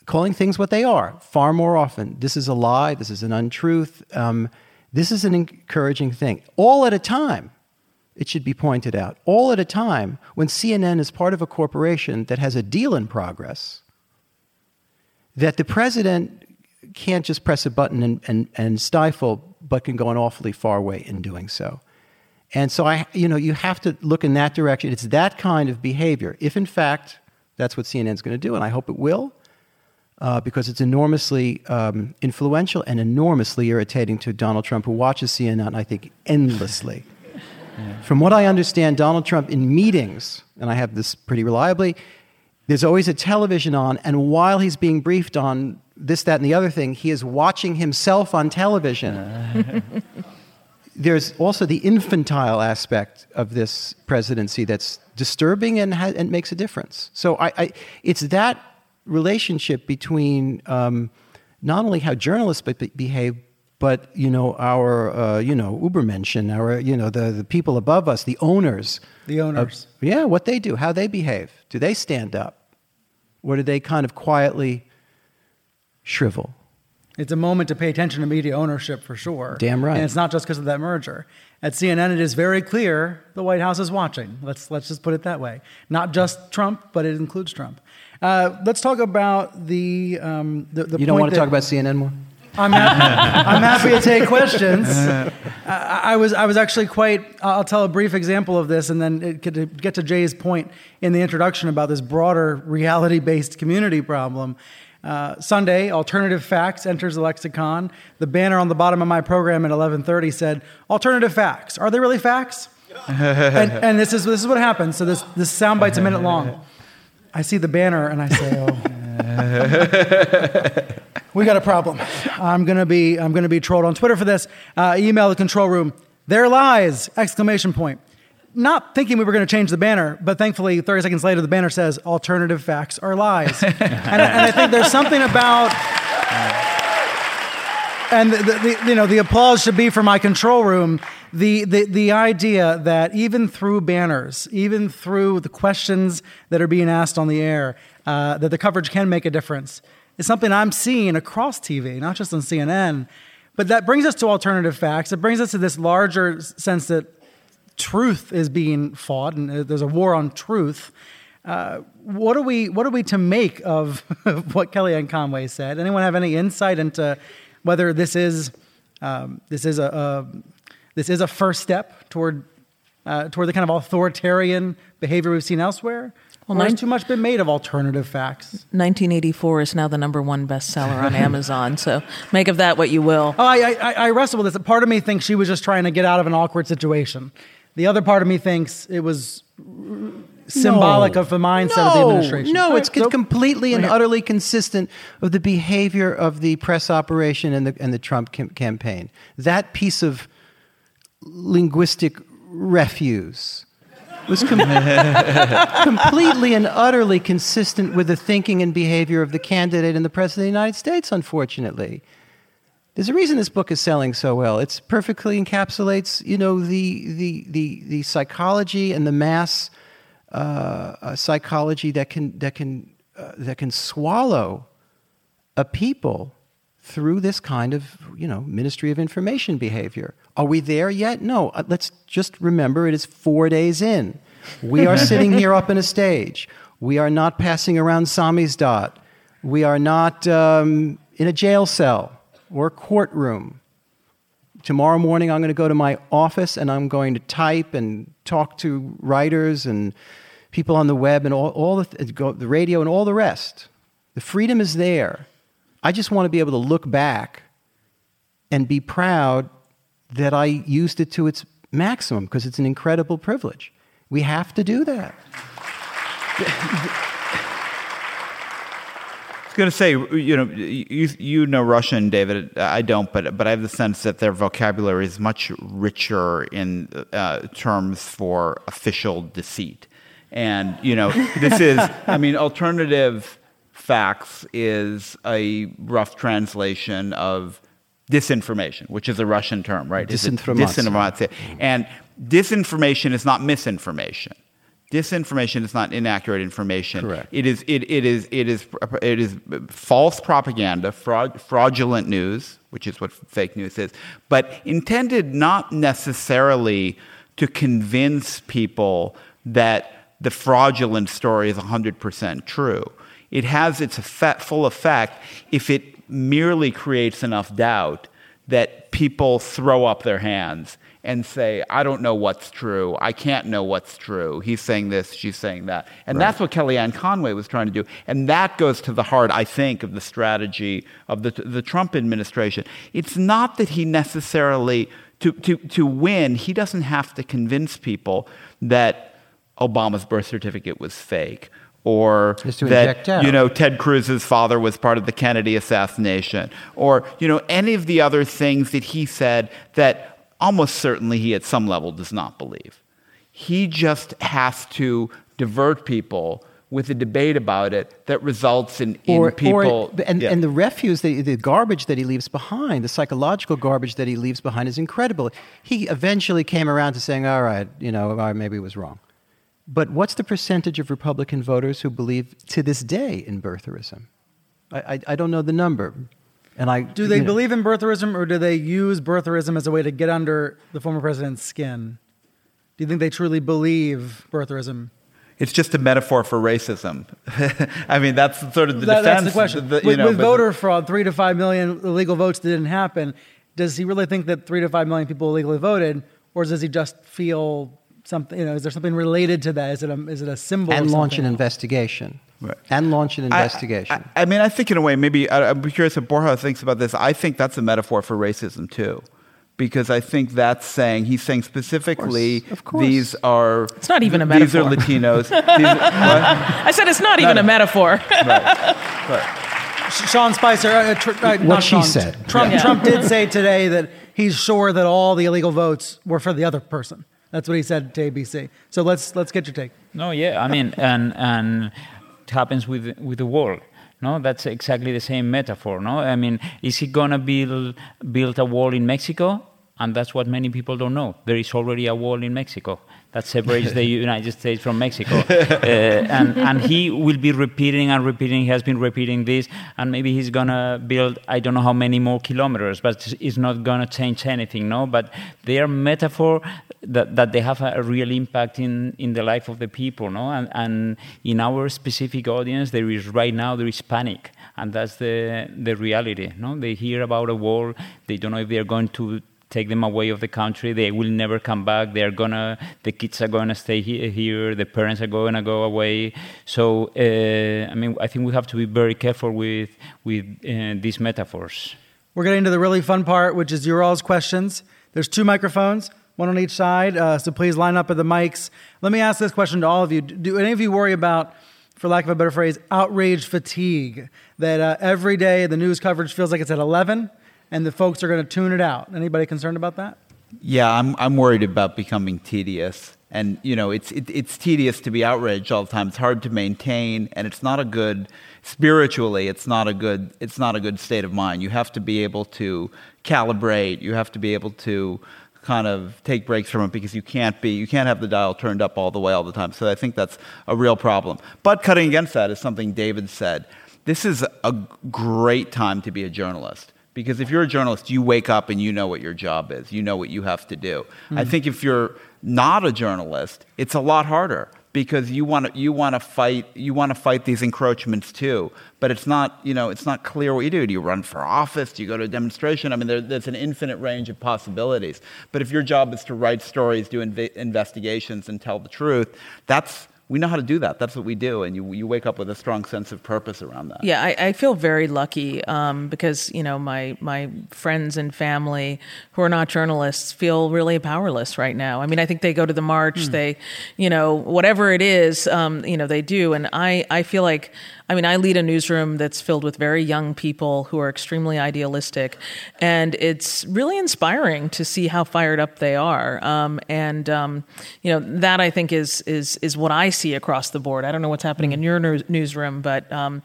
calling things what they are far more often. This is a lie. This is an untruth. Um, this is an encouraging thing. All at a time it should be pointed out, all at a time when CNN is part of a corporation that has a deal in progress, that the president can't just press a button and, and, and stifle, but can go an awfully far way in doing so. And so I, you know, you have to look in that direction. It's that kind of behavior. If in fact that's what CNN is going to do, and I hope it will, uh, because it's enormously um, influential and enormously irritating to Donald Trump, who watches CNN, I think, endlessly. From what I understand, Donald Trump in meetings, and I have this pretty reliably, there's always a television on, and while he's being briefed on this, that, and the other thing, he is watching himself on television. there's also the infantile aspect of this presidency that's disturbing and, ha- and makes a difference. So I, I, it's that relationship between um, not only how journalists behave, but you know our uh, you know Ubermenschen, our you know the, the people above us, the owners. The owners. Of, yeah, what they do, how they behave. Do they stand up, or do they kind of quietly shrivel? It's a moment to pay attention to media ownership for sure. Damn right. And it's not just because of that merger. At CNN, it is very clear the White House is watching. Let's let's just put it that way. Not just Trump, but it includes Trump. Uh, let's talk about the um, the, the. You don't want to talk about CNN more. I'm happy, I'm happy to take questions. I, I, was, I was actually quite, I'll tell a brief example of this and then it, to get to Jay's point in the introduction about this broader reality based community problem. Uh, Sunday, alternative facts enters the lexicon. The banner on the bottom of my program at 11:30 said, "Alternative facts. Are they really facts?" and, and, this is this is what happens. So this this sound bite's a minute long. I see the banner and I say, "Oh." We got a problem. I'm gonna be I'm gonna be trolled on Twitter for this. Uh, email the control room. There lies! Exclamation point. Not thinking we were going to change the banner, but thankfully, 30 seconds later, the banner says alternative facts are lies. and, and, I think there's something about. And the, the, you know the applause should be for my control room. The, the the idea that even through banners, even through the questions that are being asked on the air, uh, that the coverage can make a difference is something I'm seeing across TV, not just on CNN. But that brings us to alternative facts. It brings us to this larger sense that truth is being fought, and uh, there's a war on truth. Uh, what are we what are we to make of what Kellyanne Conway said? Anyone have any insight into whether this is um, this is a, a, this is a first step toward uh, toward the kind of authoritarian behavior we've seen elsewhere? Well, has too much been made of alternative facts? 1984 is now the number one bestseller on Amazon, so make of that what you will. Oh, I, I, I wrestle with this. Part of me thinks she was just trying to get out of an awkward situation. The other part of me thinks it was symbolic of the mindset of the administration. No, it's so, completely and utterly consistent of the behavior of the press operation and the, and the Trump cam- campaign. That piece of linguistic refuse was com- completely and utterly consistent with the thinking and behavior of the candidate and the President of the United States, unfortunately. There's a reason this book is selling so well. It perfectly encapsulates, you know, the, the, the, the psychology and the mass uh, psychology that can, that, can, uh, that can swallow a people through this kind of, you know, Ministry of Information behavior. Are we there yet? No. Uh, let's just remember it is four days in. We are sitting here up in a stage. We are not passing around samizdat. We are not um, in a jail cell or a courtroom. Tomorrow morning, I'm going to go to my office and I'm going to type and talk to writers and people on the web and all, all the, the radio and all the rest. The freedom is there. I just want to be able to look back and be proud that I used it to its maximum because it's an incredible privilege. We have to do that. I was going to say, you know, you, you know Russian, David. I don't, but but I have the sense that their vocabulary is much richer in uh, terms for official deceit. And you know, this is, I mean, alternative facts is a rough translation of disinformation, which is a Russian term, right? Disinformation. And disinformation is not misinformation. Disinformation is not inaccurate information. Correct. It is, it, it is, it is, it is false propaganda, fraud, fraudulent news, which is what fake news is, but intended not necessarily to convince people that the fraudulent story is 100% true. It has its effect, full effect if it merely creates enough doubt that people throw up their hands and say, I don't know what's true. I can't know what's true. He's saying this, she's saying that. And right. that's what Kellyanne Conway was trying to do. And that goes to the heart, I think, of the strategy of the, the Trump administration. It's not that he necessarily, to, to, to win, he doesn't have to convince people that Obama's birth certificate was fake or that you know Ted Cruz's father was part of the Kennedy assassination, or you know any of the other things that he said that almost certainly he at some level does not believe. He just has to divert people with a debate about it that results in, in or, people. Or, and, yeah. and the refuse, the, the garbage that he leaves behind, the psychological garbage that he leaves behind is incredible. He eventually came around to saying, all right, you know, maybe it was wrong. But what's the percentage of Republican voters who believe to this day in birtherism? I, I, I don't know the number. And I, do they believe know. in birtherism or do they use birtherism as a way to get under the former president's skin? Do you think they truly believe birtherism? It's just a metaphor for racism. I mean, that's sort of the that, defense. That's the question. The, with, know, with voter the, fraud, three to five million illegal votes didn't happen. Does he really think that three to five million people illegally voted, or does he just feel something? You know, is there something related to that? Is it a is it a symbol? And launch an investigation. Right. And launch an investigation. I, I, I, mean, I think in a way, maybe I, am curious if Borja thinks about this. I think that's a metaphor for racism too, because I think that's saying he's saying specifically of course, of course. these are. It's not even a metaphor. These are Latinos. these, I said it's not, not even a, a metaphor. right. right. Sean Spicer, uh, tr- uh, what she Sean, said. Trump, yeah. Trump did say today that he's sure that all the illegal votes were for the other person. That's what he said to ABC. So let's let's get your take. No, yeah, I mean, and and it happens with with the wall. No, that's exactly the same metaphor. No, I mean, is he gonna build build a wall in Mexico? And that's what many people don't know. There is already a wall in Mexico that separates the United States from Mexico. Uh, and, and he will be repeating and repeating, he has been repeating this, and maybe he's going to build, I don't know how many more kilometers, but it's not going to change anything, no? But they are metaphor that, that they have a real impact in, in the life of the people, no? And, and in our specific audience, there is right now, there is panic. And that's the, the reality, no? They hear about a war, they don't know if they're going to take them away of the country. They will never come back. They're gonna, the kids are gonna stay he- here. The parents are gonna go away. So, uh, I mean, I think we have to be very careful with with uh, these metaphors. We're getting to the really fun part, which is your all's questions. There's two microphones, one on each side. Uh, so please line up at the mics. Let me ask this question to all of you: Do any of you worry about? For lack of a better phrase, outrage fatigue. That uh, every day the news coverage feels like it's at 11, and the folks are going to tune it out. Anybody concerned about that? Yeah, I'm, I'm worried about becoming tedious. And, you know, it's, it, it's tedious to be outraged all the time. It's hard to maintain, and it's not a good, spiritually, it's not a good, it's not a good state of mind. You have to be able to calibrate. You have to be able to kind of take breaks from it because you can't be, you can't have the dial turned up all the way all the time. So I think that's a real problem. But cutting against that is something David said. This is a great time to be a journalist because if you're a journalist, you wake up and you know what your job is. You know what you have to do. Mm-hmm. I think if you're not a journalist, it's a lot harder because you want to you want to fight you want to fight these encroachments too. But it's not you know it's not clear what you do. Do you run for office? Do you go to a demonstration? I mean, there, there's an infinite range of possibilities. But if your job is to write stories, do inv- investigations, and tell the truth, that's we know how to do that. That's what we do, and you you wake up with a strong sense of purpose around that. Yeah, I, I feel very lucky um, because you know my my friends and family who are not journalists feel really powerless right now. I mean, I think they go to the march, mm. they, you know, whatever it is, um, you know, they do, and I I feel like I mean, I lead a newsroom that's filled with very young people who are extremely idealistic, and it's really inspiring to see how fired up they are. Um, and um, you know, that I think is is is what I see across the board. I don't know what's happening in your newsroom, but um,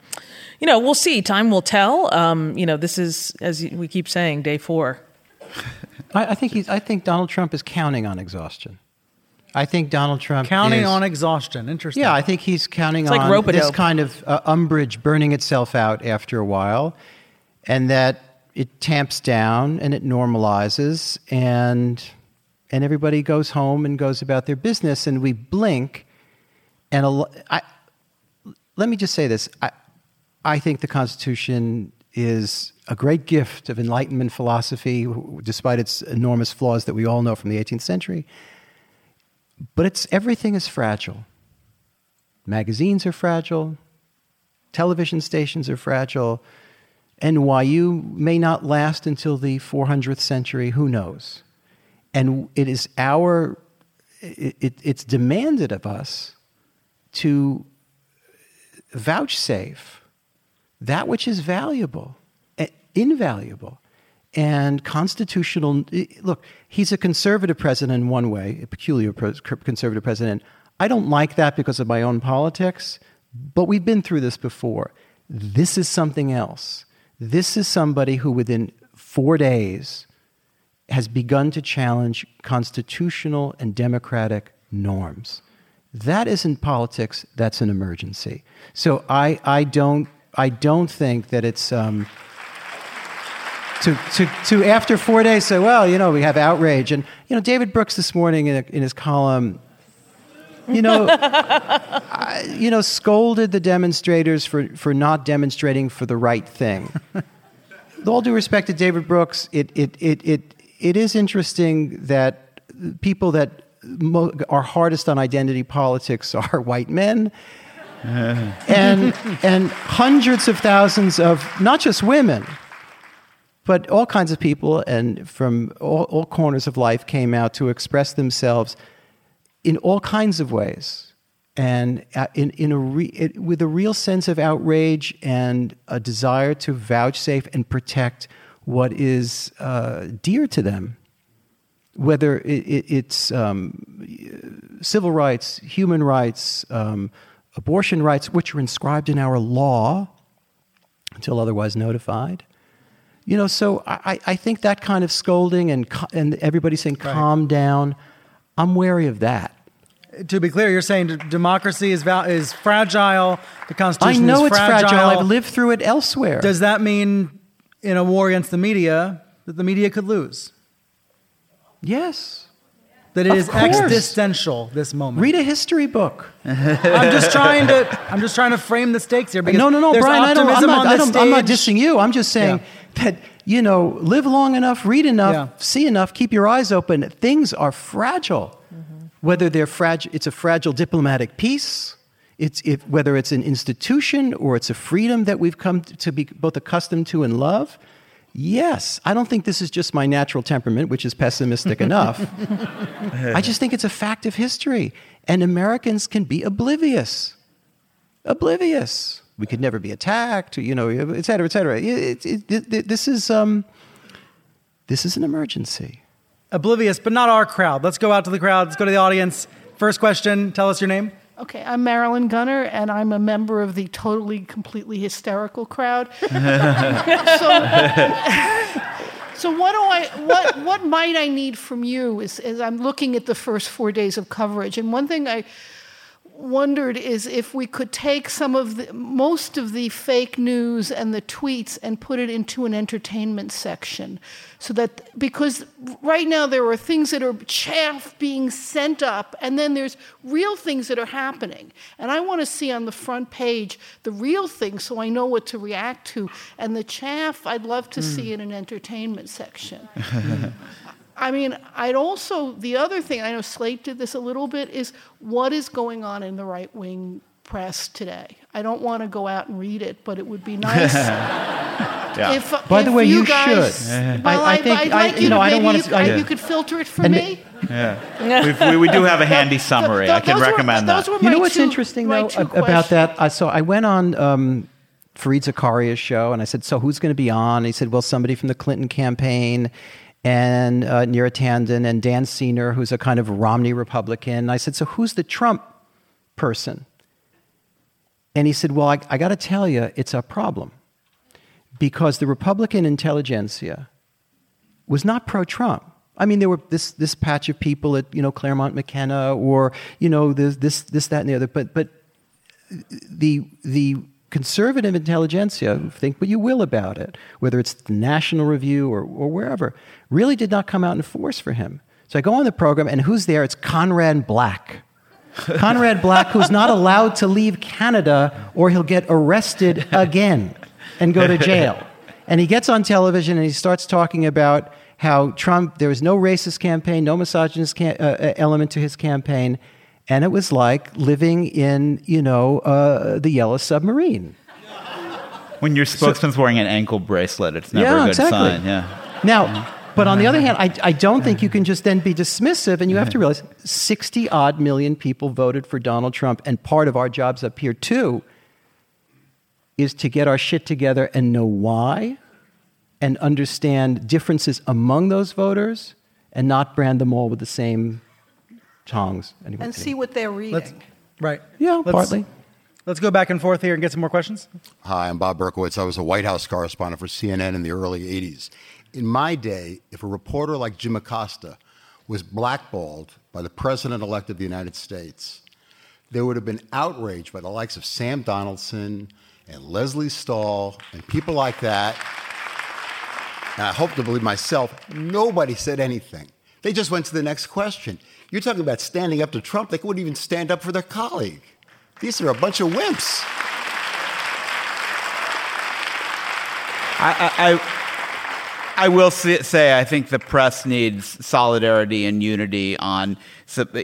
you know, we'll see. Time will tell. Um, you know, this is as we keep saying, day four. I, I think he's. I think Donald Trump is counting on exhaustion. I think Donald Trump counting is, on exhaustion. Interesting. Yeah, I think he's counting it's on like this kind of uh, umbrage burning itself out after a while, and that it tamps down and it normalizes, and and everybody goes home and goes about their business, and we blink, and a, I, let me just say this: I, I think the Constitution is a great gift of Enlightenment philosophy, despite its enormous flaws that we all know from the 18th century. But it's everything is fragile. Magazines are fragile, television stations are fragile, NYU may not last until the 400th century, who knows? And it is our, it, it, it's demanded of us to vouchsafe that which is valuable, eh, invaluable, and constitutional. Look, he's a conservative president in one way, a peculiar conservative president. I don't like that because of my own politics, but we've been through this before. This is something else. This is somebody who, within four days, has begun to challenge constitutional and democratic norms. That isn't politics, that's an emergency. So I, I, don't, I don't think that it's. Um, to, to, to after four days say, well, you know, we have outrage. And, you know, David Brooks this morning in, a, in his column, you know, I, you know, scolded the demonstrators for, for not demonstrating for the right thing. With all due respect to David Brooks, it, it, it, it, it is interesting that people that mo- are hardest on identity politics are white men. and, and hundreds of thousands of not just women, but all kinds of people and from all, all corners of life came out to express themselves in all kinds of ways. And uh, in, in a re, it, with a real sense of outrage and a desire to vouchsafe and protect what is uh, dear to them, whether it, it, it's um, civil rights, human rights, um, abortion rights, which are inscribed in our law until otherwise notified, You know, so I, I think that kind of scolding and and everybody saying calm down, I'm wary of that. To be clear, you're saying democracy is val- is fragile. The I Constitution know is it's fragile. fragile. I've lived through it elsewhere. Does that mean, in a war against the media, that the media could lose? yes. That it Of is course. existential this moment. Read a history book. I'm just trying to. I'm just trying to frame the stakes here. Because no, no, no, Brian. I don't, I'm not, I I'm not dissing you. I'm just saying Yeah. That you know, live long enough, read enough, Yeah. see enough, keep your eyes open. Things are fragile. Mm-hmm. Whether they're fragile, it's a fragile diplomatic peace. It's if, whether it's an institution or it's a freedom that we've come to be both accustomed to and love. Yes, I don't think this is just my natural temperament, which is pessimistic enough. I just think it's a fact of history, and Americans can be oblivious oblivious. We could never be attacked, you know, et cetera, et cetera. It, it, it, this is um, this is an emergency. Oblivious, but not our crowd. Let's go out to the crowd. Let's go to the audience. First question. Tell us your name. Okay, I'm Marilyn Gunner, and I'm a member of the totally, completely hysterical crowd. so, so what do I, what, what might I need from you is, is I'm looking at the first four days of coverage, and one thing I wondered is if we could take some of the most of the fake news and the tweets and put it into an entertainment section. So that because right now there are things that are chaff being sent up and then there's real things that are happening. And i want to see on the front page the real things so i know what to react to. And the chaff i'd love to see mm. in an entertainment section I mean, I'd also, the other thing, I know Slate did this a little bit, is what is going on in the right wing press today? I don't want to go out and read it, but it would be nice. If, By the way, you guys, should. Well, I- I I, think- would I- like you you know, to I don't wanna- you, I- you could filter it for And- me. We've, we, we do have a handy summary. I can Those were- recommend those that. were You know what's two- interesting though about that? I so I went on um, Fareed Zakaria's show and I said, "So who's going to be on?" And he said, "Well, somebody from the Clinton campaign." And uh, Neera Tanden and Dan Senor, who's a kind of Romney Republican. And I said, So who's the Trump person? And he said, Well, I, I got to tell you, it's a problem. Because the Republican intelligentsia was not pro Trump. I mean, there were this, this patch of people at, you know, Claremont McKenna or, you know, this, this, this, that, and the other. But, but the, the conservative intelligentsia, think what you will about it, whether it's the National Review or, or wherever, really did not come out in force for him. So I go on the program, and who's there? It's Conrad Black. Conrad Black, who's not allowed to leave Canada or he'll get arrested again and go to jail. And he gets on television and he starts talking about how Trump, there was no racist campaign, no misogynist cam- uh, uh, element to his campaign. And it was like living in, you know, uh, the yellow submarine. When your spokesman's wearing an ankle bracelet, it's never Yeah, a good exactly. sign. Yeah. Now, but on the other hand, I, I don't think you can just then be dismissive, and you have to realize 60 odd million people voted for Donald Trump, and part of our jobs up here, too, is to get our shit together and know why and understand differences among those voters and not brand them all with the same tongs. Anyway, and see what they're reading. Let's, right. Yeah, Let's- partly. Let's go back and forth here and get some more questions. Hi, I'm Bob Berkowitz. I was a White House correspondent for CNN in the early 80s. In my day, if a reporter like Jim Acosta was blackballed by the president elect of the United States, there would have been outrage by the likes of Sam Donaldson and Lesley Stahl and people like that. And I hope to believe myself, nobody said anything. They just went to the next question. You're talking about standing up to Trump, they wouldn't even stand up for their colleague. These are a bunch of wimps. I, I, I- will say I think the press needs solidarity and unity on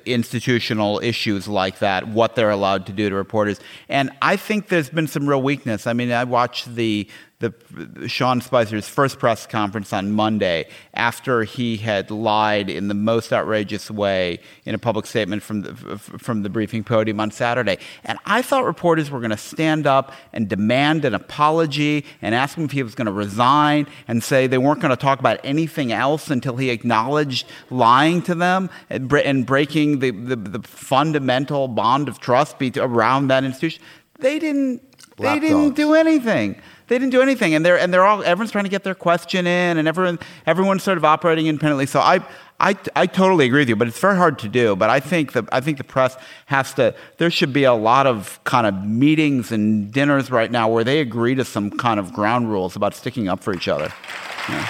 institutional issues like that, what they're allowed to do to reporters. And I think there's been some real weakness. I mean, I watched the the Sean Spicer's first press conference on Monday after he had lied in the most outrageous way in a public statement from the from the briefing podium on Saturday. And I thought reporters were going to stand up and demand an apology and ask him if he was going to resign and say they weren't going to talk about anything else until he acknowledged lying to them and, and breaking the, the, the fundamental bond of trust around that institution. They didn't. They didn't do anything. They didn't do anything, and they're and they're all everyone's trying to get their question in, and everyone everyone's sort of operating independently. So I. I, I totally agree with you, but it's very hard to do. But I think the I think the press has to. There should be a lot of kind of meetings and dinners right now where they agree to some kind of ground rules about sticking up for each other. Yeah.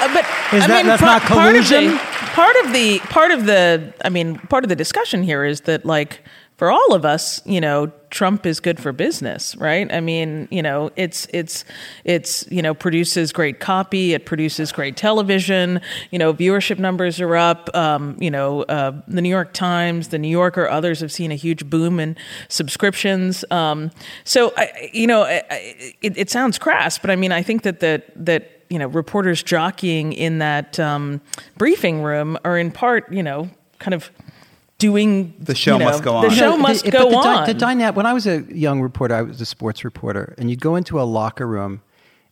Uh, but Is I that- mean, that's par- not part of the- collusion? Part of the part of the I mean, part of the discussion here is that like for all of us, you know, Trump is good for business, right? I mean, you know, it's it's it's you know produces great copy, it produces great television. You know, viewership numbers are up. Um, you know, uh, the New York Times, the New Yorker, others have seen a huge boom in subscriptions. Um, so, I, you know, I, I- it, it sounds crass, but I mean, I think that that that you know reporters jockeying in that um, briefing room are in part, you know, kind of doing The show you know, must go on. The on. show No, must the- go but the, on. dy- the dyna- when I was a young reporter, I was a sports reporter, and you'd go into a locker room,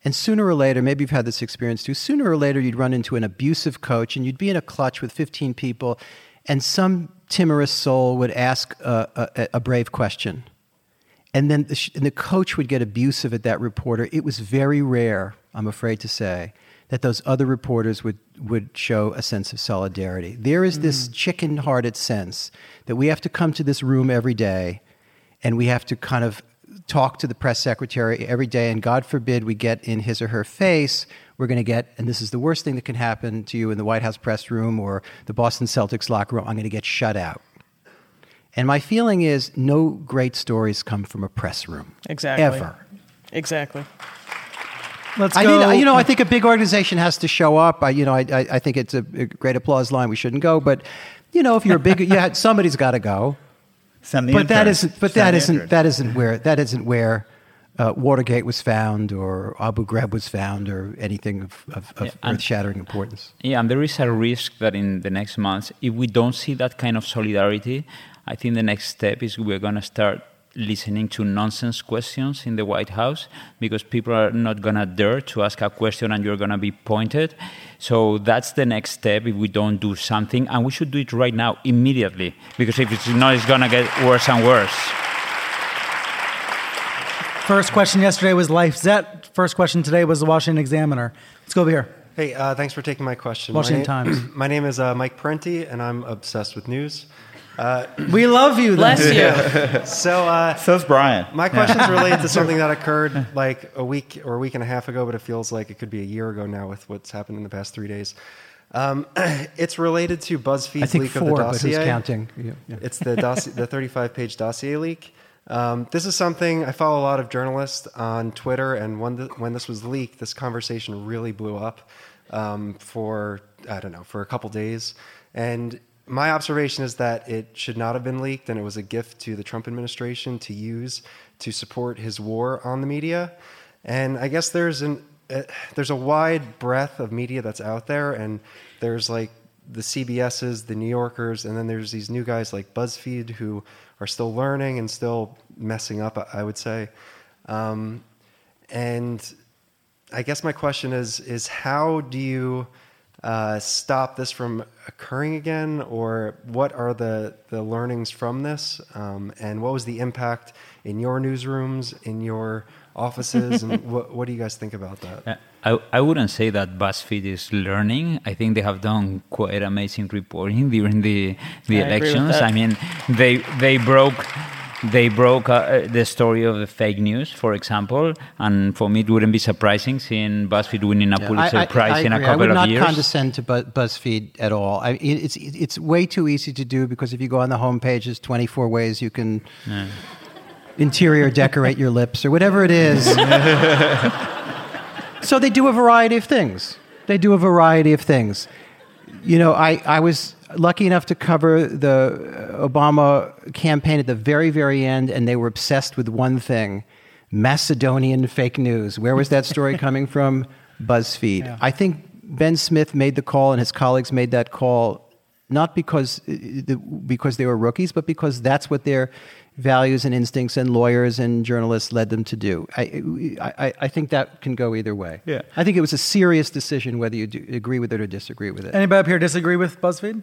and sooner or later, maybe you've had this experience too. Sooner or later, you'd run into an abusive coach, and you'd be in a clutch with 15 people, and some timorous soul would ask a, a, a brave question, and then the, sh- and the coach would get abusive at that reporter. It was very rare, I'm afraid to say, that those other reporters would, would show a sense of solidarity. There is this mm. chicken hearted sense that we have to come to this room every day and we have to kind of talk to the press secretary every day, and God forbid we get in his or her face, we're going to get, and this is the worst thing that can happen to you in the White House press room or the Boston Celtics locker room, I'm going to get shut out. And my feeling is no great stories come from a press room. exactly. Ever. Exactly. Let's I go. mean, you know, I think a big organization has to show up. I, you know, I, I, I think it's a, a great applause line. We shouldn't go, but you know, if you're a big, yeah, somebody's got to go. Send the But that interns. isn't. But Send that the isn't. interns. That isn't where. That isn't where uh, Watergate was found, or Abu Ghraib was found, or anything of, of, of Yeah, earth-shattering importance. Yeah, and there is a risk that in the next months, if we don't see that kind of solidarity, I think the next step is we're going to start listening to nonsense questions in the White House because people are not going to dare to ask a question and you're going to be pointed. So that's the next step if we don't do something. And we should do it right now, immediately, because if it's not, it's going to get worse and worse. First question yesterday was LifeZette. First question today was the Washington Examiner. Let's go over here. Hey, uh, thanks for taking my question. Washington my name, Times. My name is uh, Mike Parenti, and I'm obsessed with news. Uh, We love you. then. Bless you. so, uh, So's Brian. my question's related to something that occurred like a week or a week and a half ago, but it feels like it could be a year ago now with what's happened in the past three days. Um, it's related to BuzzFeed's leak four, of the but dossier. who's counting? Yeah, yeah. It's the dossier, the 35 page dossier leak. Um, this is something I follow a lot of journalists on Twitter, and when, the, when this was leaked, this conversation really blew up um, for I don't know for a couple days. And my observation is that it should not have been leaked, and it was a gift to the Trump administration to use to support his war on the media. And I guess there's an uh, there's a wide breadth of media that's out there, and there's like the CBSs, the New Yorkers, and then there's these new guys like BuzzFeed who are still learning and still messing up. I- would say, um, and I guess my question is is how do you uh, stop this from occurring again, or what are the the learnings from this, um, and what was the impact in your newsrooms, in your offices, and what what do you guys think about that? Uh, I, I wouldn't say that BuzzFeed is learning. I think they have done quite amazing reporting during the the I elections. I mean, they they broke they broke uh, the story of the fake news, for example, and for me it wouldn't be surprising seeing BuzzFeed winning a Pulitzer Prize in a couple of years. I would not condescend to Bu- BuzzFeed at all. I, it's it's way too easy to do because if you go on the homepage, there's 24 ways you can interior decorate your lips or whatever it is. so they do a variety of things. They do a variety of things. You know, I, I was lucky enough to cover the Obama campaign at the very, very end, and they were obsessed with one thing Macedonian fake news. Where was that story coming from? BuzzFeed. I think Ben Smith made the call, and his colleagues made that call not because uh, because they were rookies, but because that's what their values and instincts and lawyers and journalists led them to do. I, I, I think that can go either way. Yeah. I think it was a serious decision whether you do, agree with it or disagree with it. Anybody up here disagree with BuzzFeed?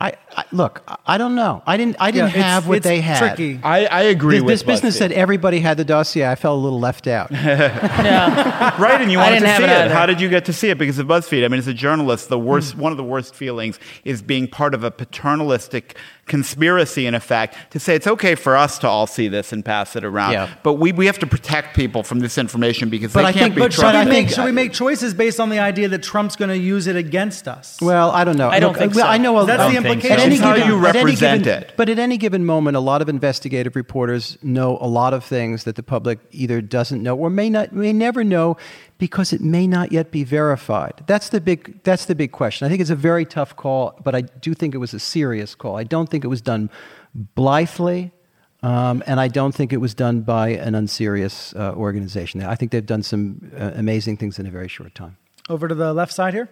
I, I look. I don't know. I didn't. I didn't Yeah, it's- have what it's they had. tricky. I, I agree This, with this business BuzzFeed. said everybody had the dossier. I felt a little left out. Yeah. right, and you wanted to see it it. How did you get to see it? Because of BuzzFeed. I mean, as a journalist, the worst, hmm. one of the worst feelings is being part of a paternalistic conspiracy, in effect, to say it's okay for us to all see this and pass it around. Yeah. But we, we have to protect people from this information because But they I can't think- be but Should, I trusted. think- should we make choices based on the idea that Trump's going to use it against us? Well, I don't know. I don't Look, think well, so. I know. a- That's at the any implication. It's how given- you at any represent given- it. But at any given moment, a lot of investigative reporters know a lot of things that the public either doesn't know or may not, may never know, because it may not yet be verified. That's the big. That's the big question. I think it's a very tough call, but I do think it was a serious call. I don't think it was done blithely. Um, and I don't think it was done by an unserious uh, organization. I think they've done some uh, amazing things in a very short time. Over to the left side here.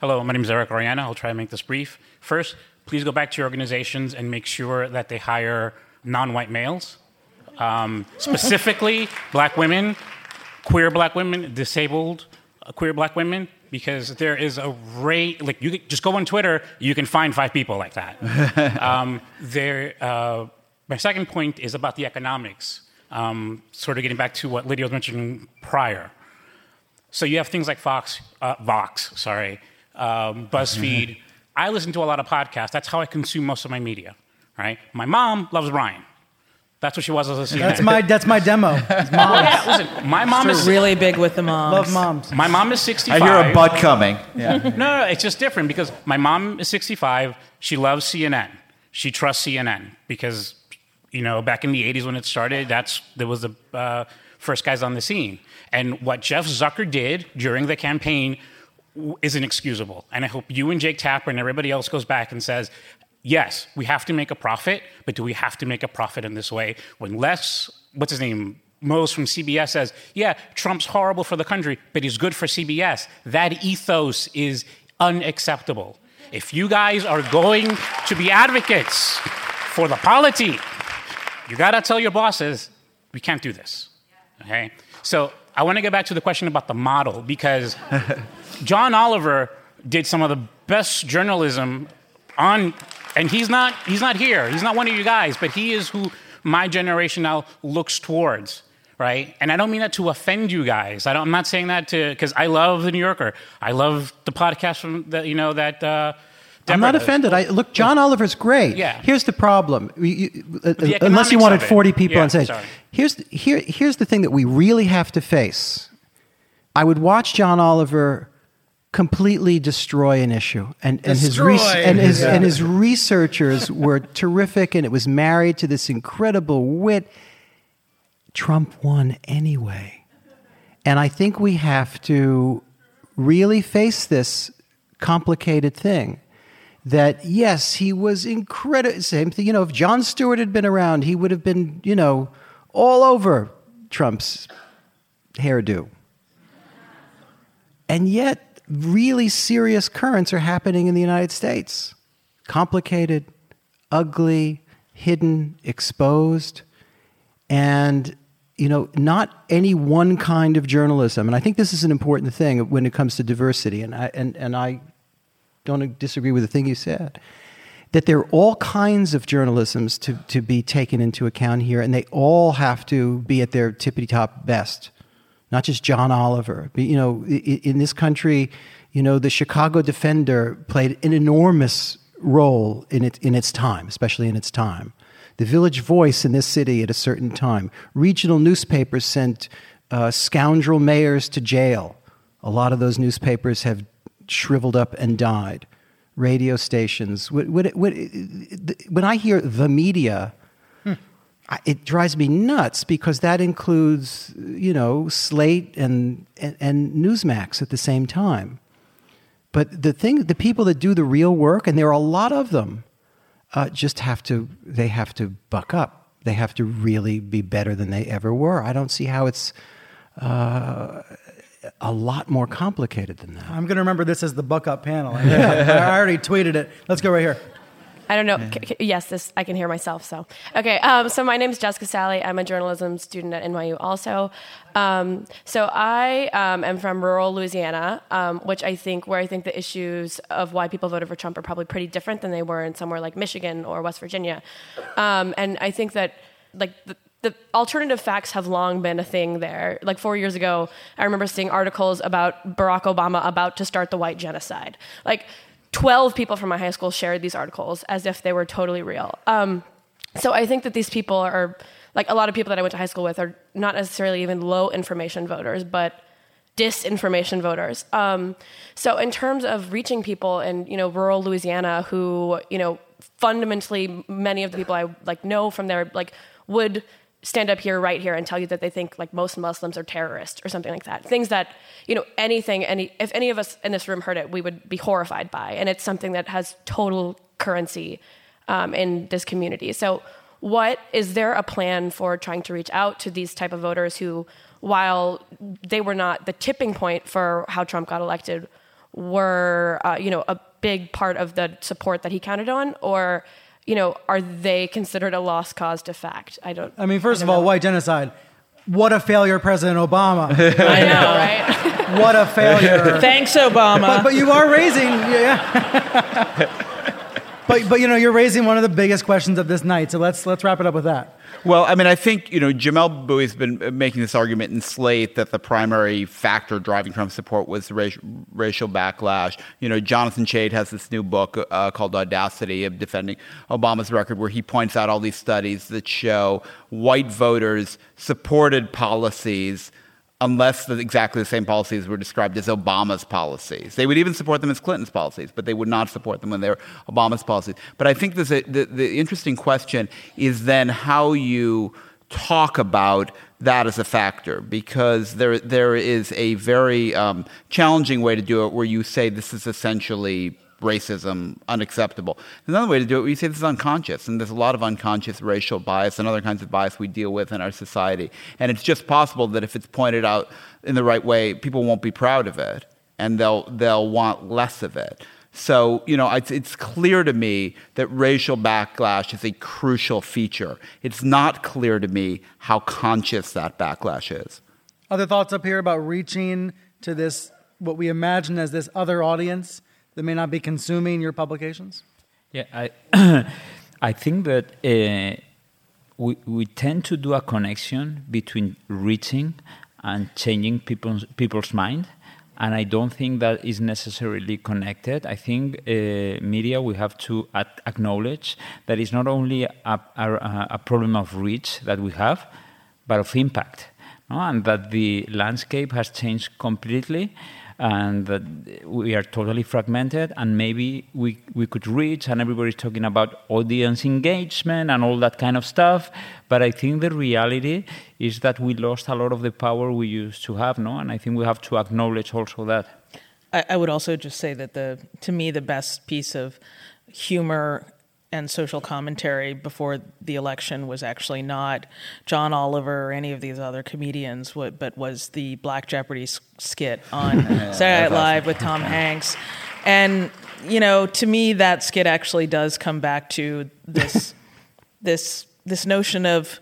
Hello, my name is Eric Oriana. I'll try to make this brief. First, please go back to your organizations and make sure that they hire non white males, um, specifically black women, queer black women, disabled uh, queer black women, because there is a rate, like you just go on Twitter, you can find five people like that. um, there, uh, my second point is about the economics, um, sort of getting back to what Lydia was mentioning prior. So you have things like Fox, uh, Vox, sorry, um, BuzzFeed. I listen to a lot of podcasts. That's how I consume most of my media, right? My mom loves Ryan. That's what she was as a CNN. That's my that's my demo. It's Well, yeah, listen, my mom is really big with the moms. Love moms. my mom is 65. I hear a butt coming. no, no, no, it's just different because my mom is 65. She loves CNN. She trusts CNN because, you know, back in the 80s when it started, that's there was the uh, first guys on the scene. And what Jeff Zucker did during the campaign is inexcusable. And I hope you and Jake Tapper and everybody else goes back and says, yes, we have to make a profit, but do we have to make a profit in this way? When Les, what's his name? Moonves from CBS says, yeah, Trump's horrible for the country, but he's good for CBS. That ethos is unacceptable. If you guys are going to be advocates for the polity, you gotta tell your bosses, we can't do this. Okay? So I wanna get back to the question about the model because John Oliver did some of the best journalism on and he's not he's not here. He's not one of you guys, but he is who my generation now looks towards. Right, and I don't mean that to offend you guys. I don't, I'm not saying that to because I love the New Yorker. I love the podcast from the, you know that. Uh, I'm not does. offended. I look, John Oliver's great. Yeah. Here's the problem. You- you- uh, The unless you wanted 40 people Yeah, on stage. sorry. Here's the, here, here's the thing that we really have to face. I would watch John Oliver completely destroy an issue, and, and his Destroy. and his Yeah. and his researchers were terrific, and it was married to this incredible wit. Trump won anyway. And I think we have to really face this complicated thing that yes, he was incredible. Same thing, you know, if Jon Stewart had been around, he would have been, you know, all over Trump's hairdo. And yet, really serious currents are happening in the United States. Complicated, ugly, hidden, exposed. And, you know, not any one kind of journalism. And I think this is an important thing when it comes to diversity. And I, and, and I don't disagree with the thing you said. That there are all kinds of journalisms to, to be taken into account here, and they all have to be at their tippity top best. Not just John Oliver. But, You know, in this country, you know, the Chicago Defender played an enormous role in, it, in its time, especially in its time. The Village Voice in this city at a certain time. Regional newspapers sent uh, scoundrel mayors to jail. A lot of those newspapers have shriveled up and died. Radio stations. When I hear the media, it drives me nuts because that includes, you know, Slate and, and, and Newsmax at the same time. But the thing, the people that do the real work, and there are a lot of them, uh, just have to, they have to buck up. They have to really be better than they ever were. I don't see how it's uh, a lot more complicated than that. I'm going to remember this as the buck up panel. I, I already tweeted it. Let's go right here. I don't know. C- yes, this I can hear myself. So okay. Um, so my name is Jessica Sally. I'm a journalism student at NYU. Also, um, so I um, am from rural Louisiana, um, which I think where I think the issues of why people voted for Trump are probably pretty different than they were in somewhere like Michigan or West Virginia. Um, and I think that like the, the alternative facts have long been a thing there. Like four years ago, I remember seeing articles about Barack Obama about to start the white genocide. Like 12 people from my high school shared these articles as if they were totally real. Um, so I think that these people are, like a lot of people that I went to high school with, are not necessarily even low information voters, but disinformation voters. Um, so in terms of reaching people in you know rural Louisiana who you know fundamentally many of the people I like know from there like would stand up here right here and tell you that they think like most Muslims are terrorists or something like that. Things that, you know, anything any if any of us in this room heard it, we would be horrified by. And it's something that has total currency um, in this community. So what is there a plan for trying to reach out to these type of voters who while they were not the tipping point for how Trump got elected were uh, you know a big part of the support that he counted on or you know, are they considered a lost cause to fact? I don't. I mean, first I of all, know. white genocide. What a failure, President Obama. I know, right? what a failure. Thanks, Obama. But, but you are raising, yeah. but but you know, you're raising one of the biggest questions of this night. So let's let's wrap it up with that. Well, I mean, I think, you know, Jamelle Bouie's been making this argument in Slate that the primary factor driving Trump's support was racial, racial backlash. You know, Jonathan Chait has this new book uh, called Audacity of Defending Obama's Record, where he points out all these studies that show white voters supported policies unless the, exactly the same policies were described as Obama's policies. They would even support them as Clinton's policies, but they would not support them when they were Obama's policies. But I think a, the, the interesting question is then how you talk about that as a factor because there, there is a very um, challenging way to do it where you say this is essentially racism unacceptable. Another way to do it, we say this is unconscious, and there's a lot of unconscious racial bias and other kinds of bias we deal with in our society. And it's just possible that if it's pointed out in the right way, people won't be proud of it, and they'll they'll want less of it. So, you know, it's, it's clear to me that racial backlash is a crucial feature. It's not clear to me how conscious that backlash is. Other thoughts up here about reaching to this what we imagine as this other audience that may not be consuming your publications? Yeah, I, I think that uh, we, we tend to do a connection between reaching and changing people's, people's mind. And I don't think that is necessarily connected. I think uh, media, we have to at- acknowledge that it's not only a, a, a problem of reach that we have, but of impact. No? And that the landscape has changed completely and that we are totally fragmented and maybe we, we could reach and everybody's talking about audience engagement and all that kind of stuff but i think the reality is that we lost a lot of the power we used to have no? And i think we have to acknowledge also that. I, I would also just say that the to me the best piece of humor and social commentary before the election was actually not John Oliver or any of these other comedians, but was the Black Jeopardy skit on Saturday Night Live with Tom Hanks. And you know, to me, that skit actually does come back to this this this notion of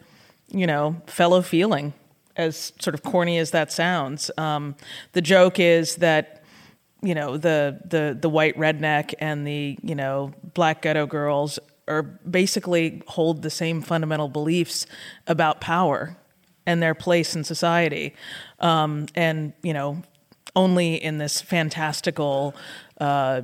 you know fellow feeling, as sort of corny as that sounds. Um, the joke is that you know the the the white redneck and the you know black ghetto girls are basically hold the same fundamental beliefs about power and their place in society. Um, and you know only in this fantastical uh,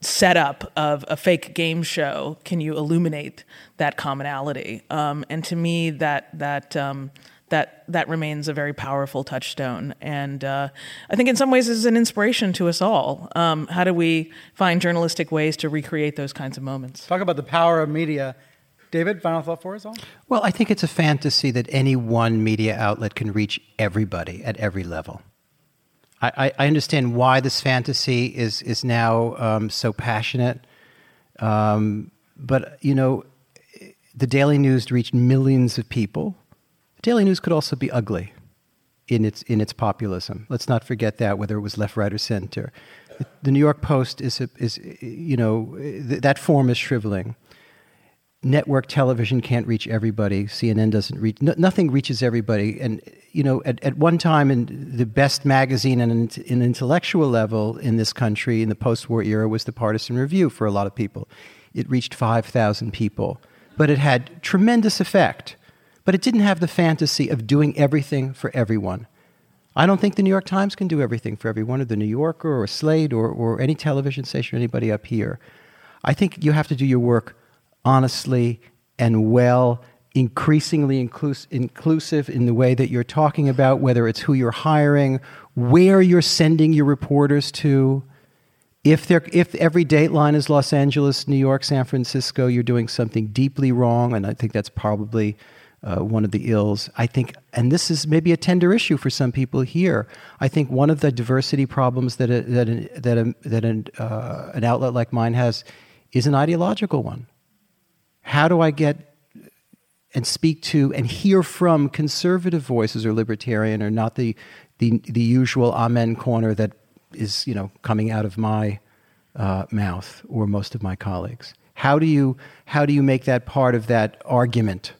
setup of a fake game show can you illuminate that commonality. Um, and to me that that um, that that remains a very powerful touchstone. And uh, I think in some ways is an inspiration to us all. Um, how do we find journalistic ways to recreate those kinds of moments? Talk about the power of media. David, final thought for us all? Well, I think it's a fantasy that any one media outlet can reach everybody at every level. I, I understand why this fantasy is, is now um, so passionate. Um, but, you know, the Daily News reached millions of people. Daily News could also be ugly in its, in its populism. Let's not forget that, whether it was left, right, or center. The New York Post is, a, is you know, th- that form is shriveling. network television can't reach everybody. CNN doesn't reach. No, nothing reaches everybody. And you know, at, at one time, in the best magazine in an in intellectual level in this country in the post-war era was the Partisan Review for a lot of people. It reached five thousand people, but it had tremendous effect. But it didn't have the fantasy of doing everything for everyone. I don't think the New York Times can do everything for everyone, or the New Yorker, or Slate, or, or any television station, or anybody up here. I think you have to do your work honestly and well, increasingly inclus- inclusive in the way that you're talking about, whether it's who you're hiring, where you're sending your reporters to. If, if every dateline is Los Angeles, New York, San Francisco, you're doing something deeply wrong, and I think that's probably uh, one of the ills. I think, and this is maybe a tender issue for some people here. I think one of the diversity problems that a, that a, that a, that an, uh, an outlet like mine has is an ideological one. How do I get and speak to and hear from conservative voices or libertarian, or not the the, the usual amen corner that is you know coming out of my uh, mouth or most of my colleagues? How do you how do you make that part of that argument?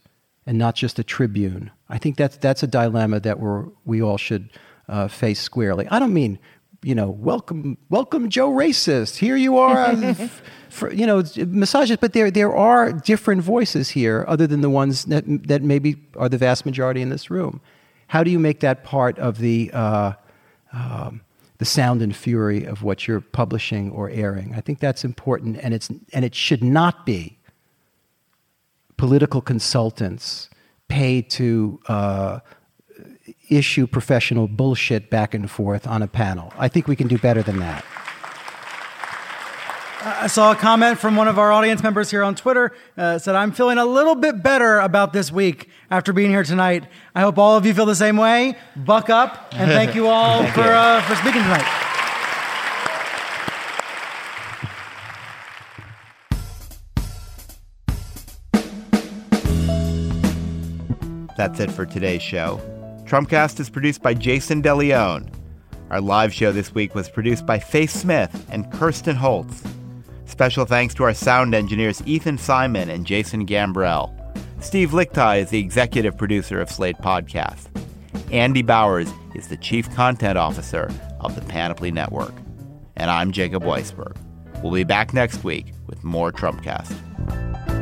And not just a tribune. I think that's, that's a dilemma that we're, we all should uh, face squarely. I don't mean, you know, welcome, welcome, Joe Racist. Here you are, uh, for, you know, massages. But there, there are different voices here, other than the ones that, that maybe are the vast majority in this room. How do you make that part of the, uh, um, the sound and fury of what you're publishing or airing? I think that's important, and it's and it should not be political consultants paid to uh, issue professional bullshit back and forth on a panel. I think we can do better than that. I saw a comment from one of our audience members here on Twitter. Uh, said, "I'm feeling a little bit better about this week after being here tonight. I hope all of you feel the same way. Buck up, and thank you all thank for you. Uh, for speaking tonight." That's it for today's show. Trumpcast is produced by Jayson De Leon. Our live show this week was produced by Faith Smith and Kirsten Holtz. Special thanks to our sound engineers Ethan Simon and Jason Gambrell. Steve Lickteig is the executive producer of Slate Podcast. Andy Bowers is the chief content officer of the Panoply Network. And I'm Jacob Weisberg. We'll be back next week with more Trumpcast.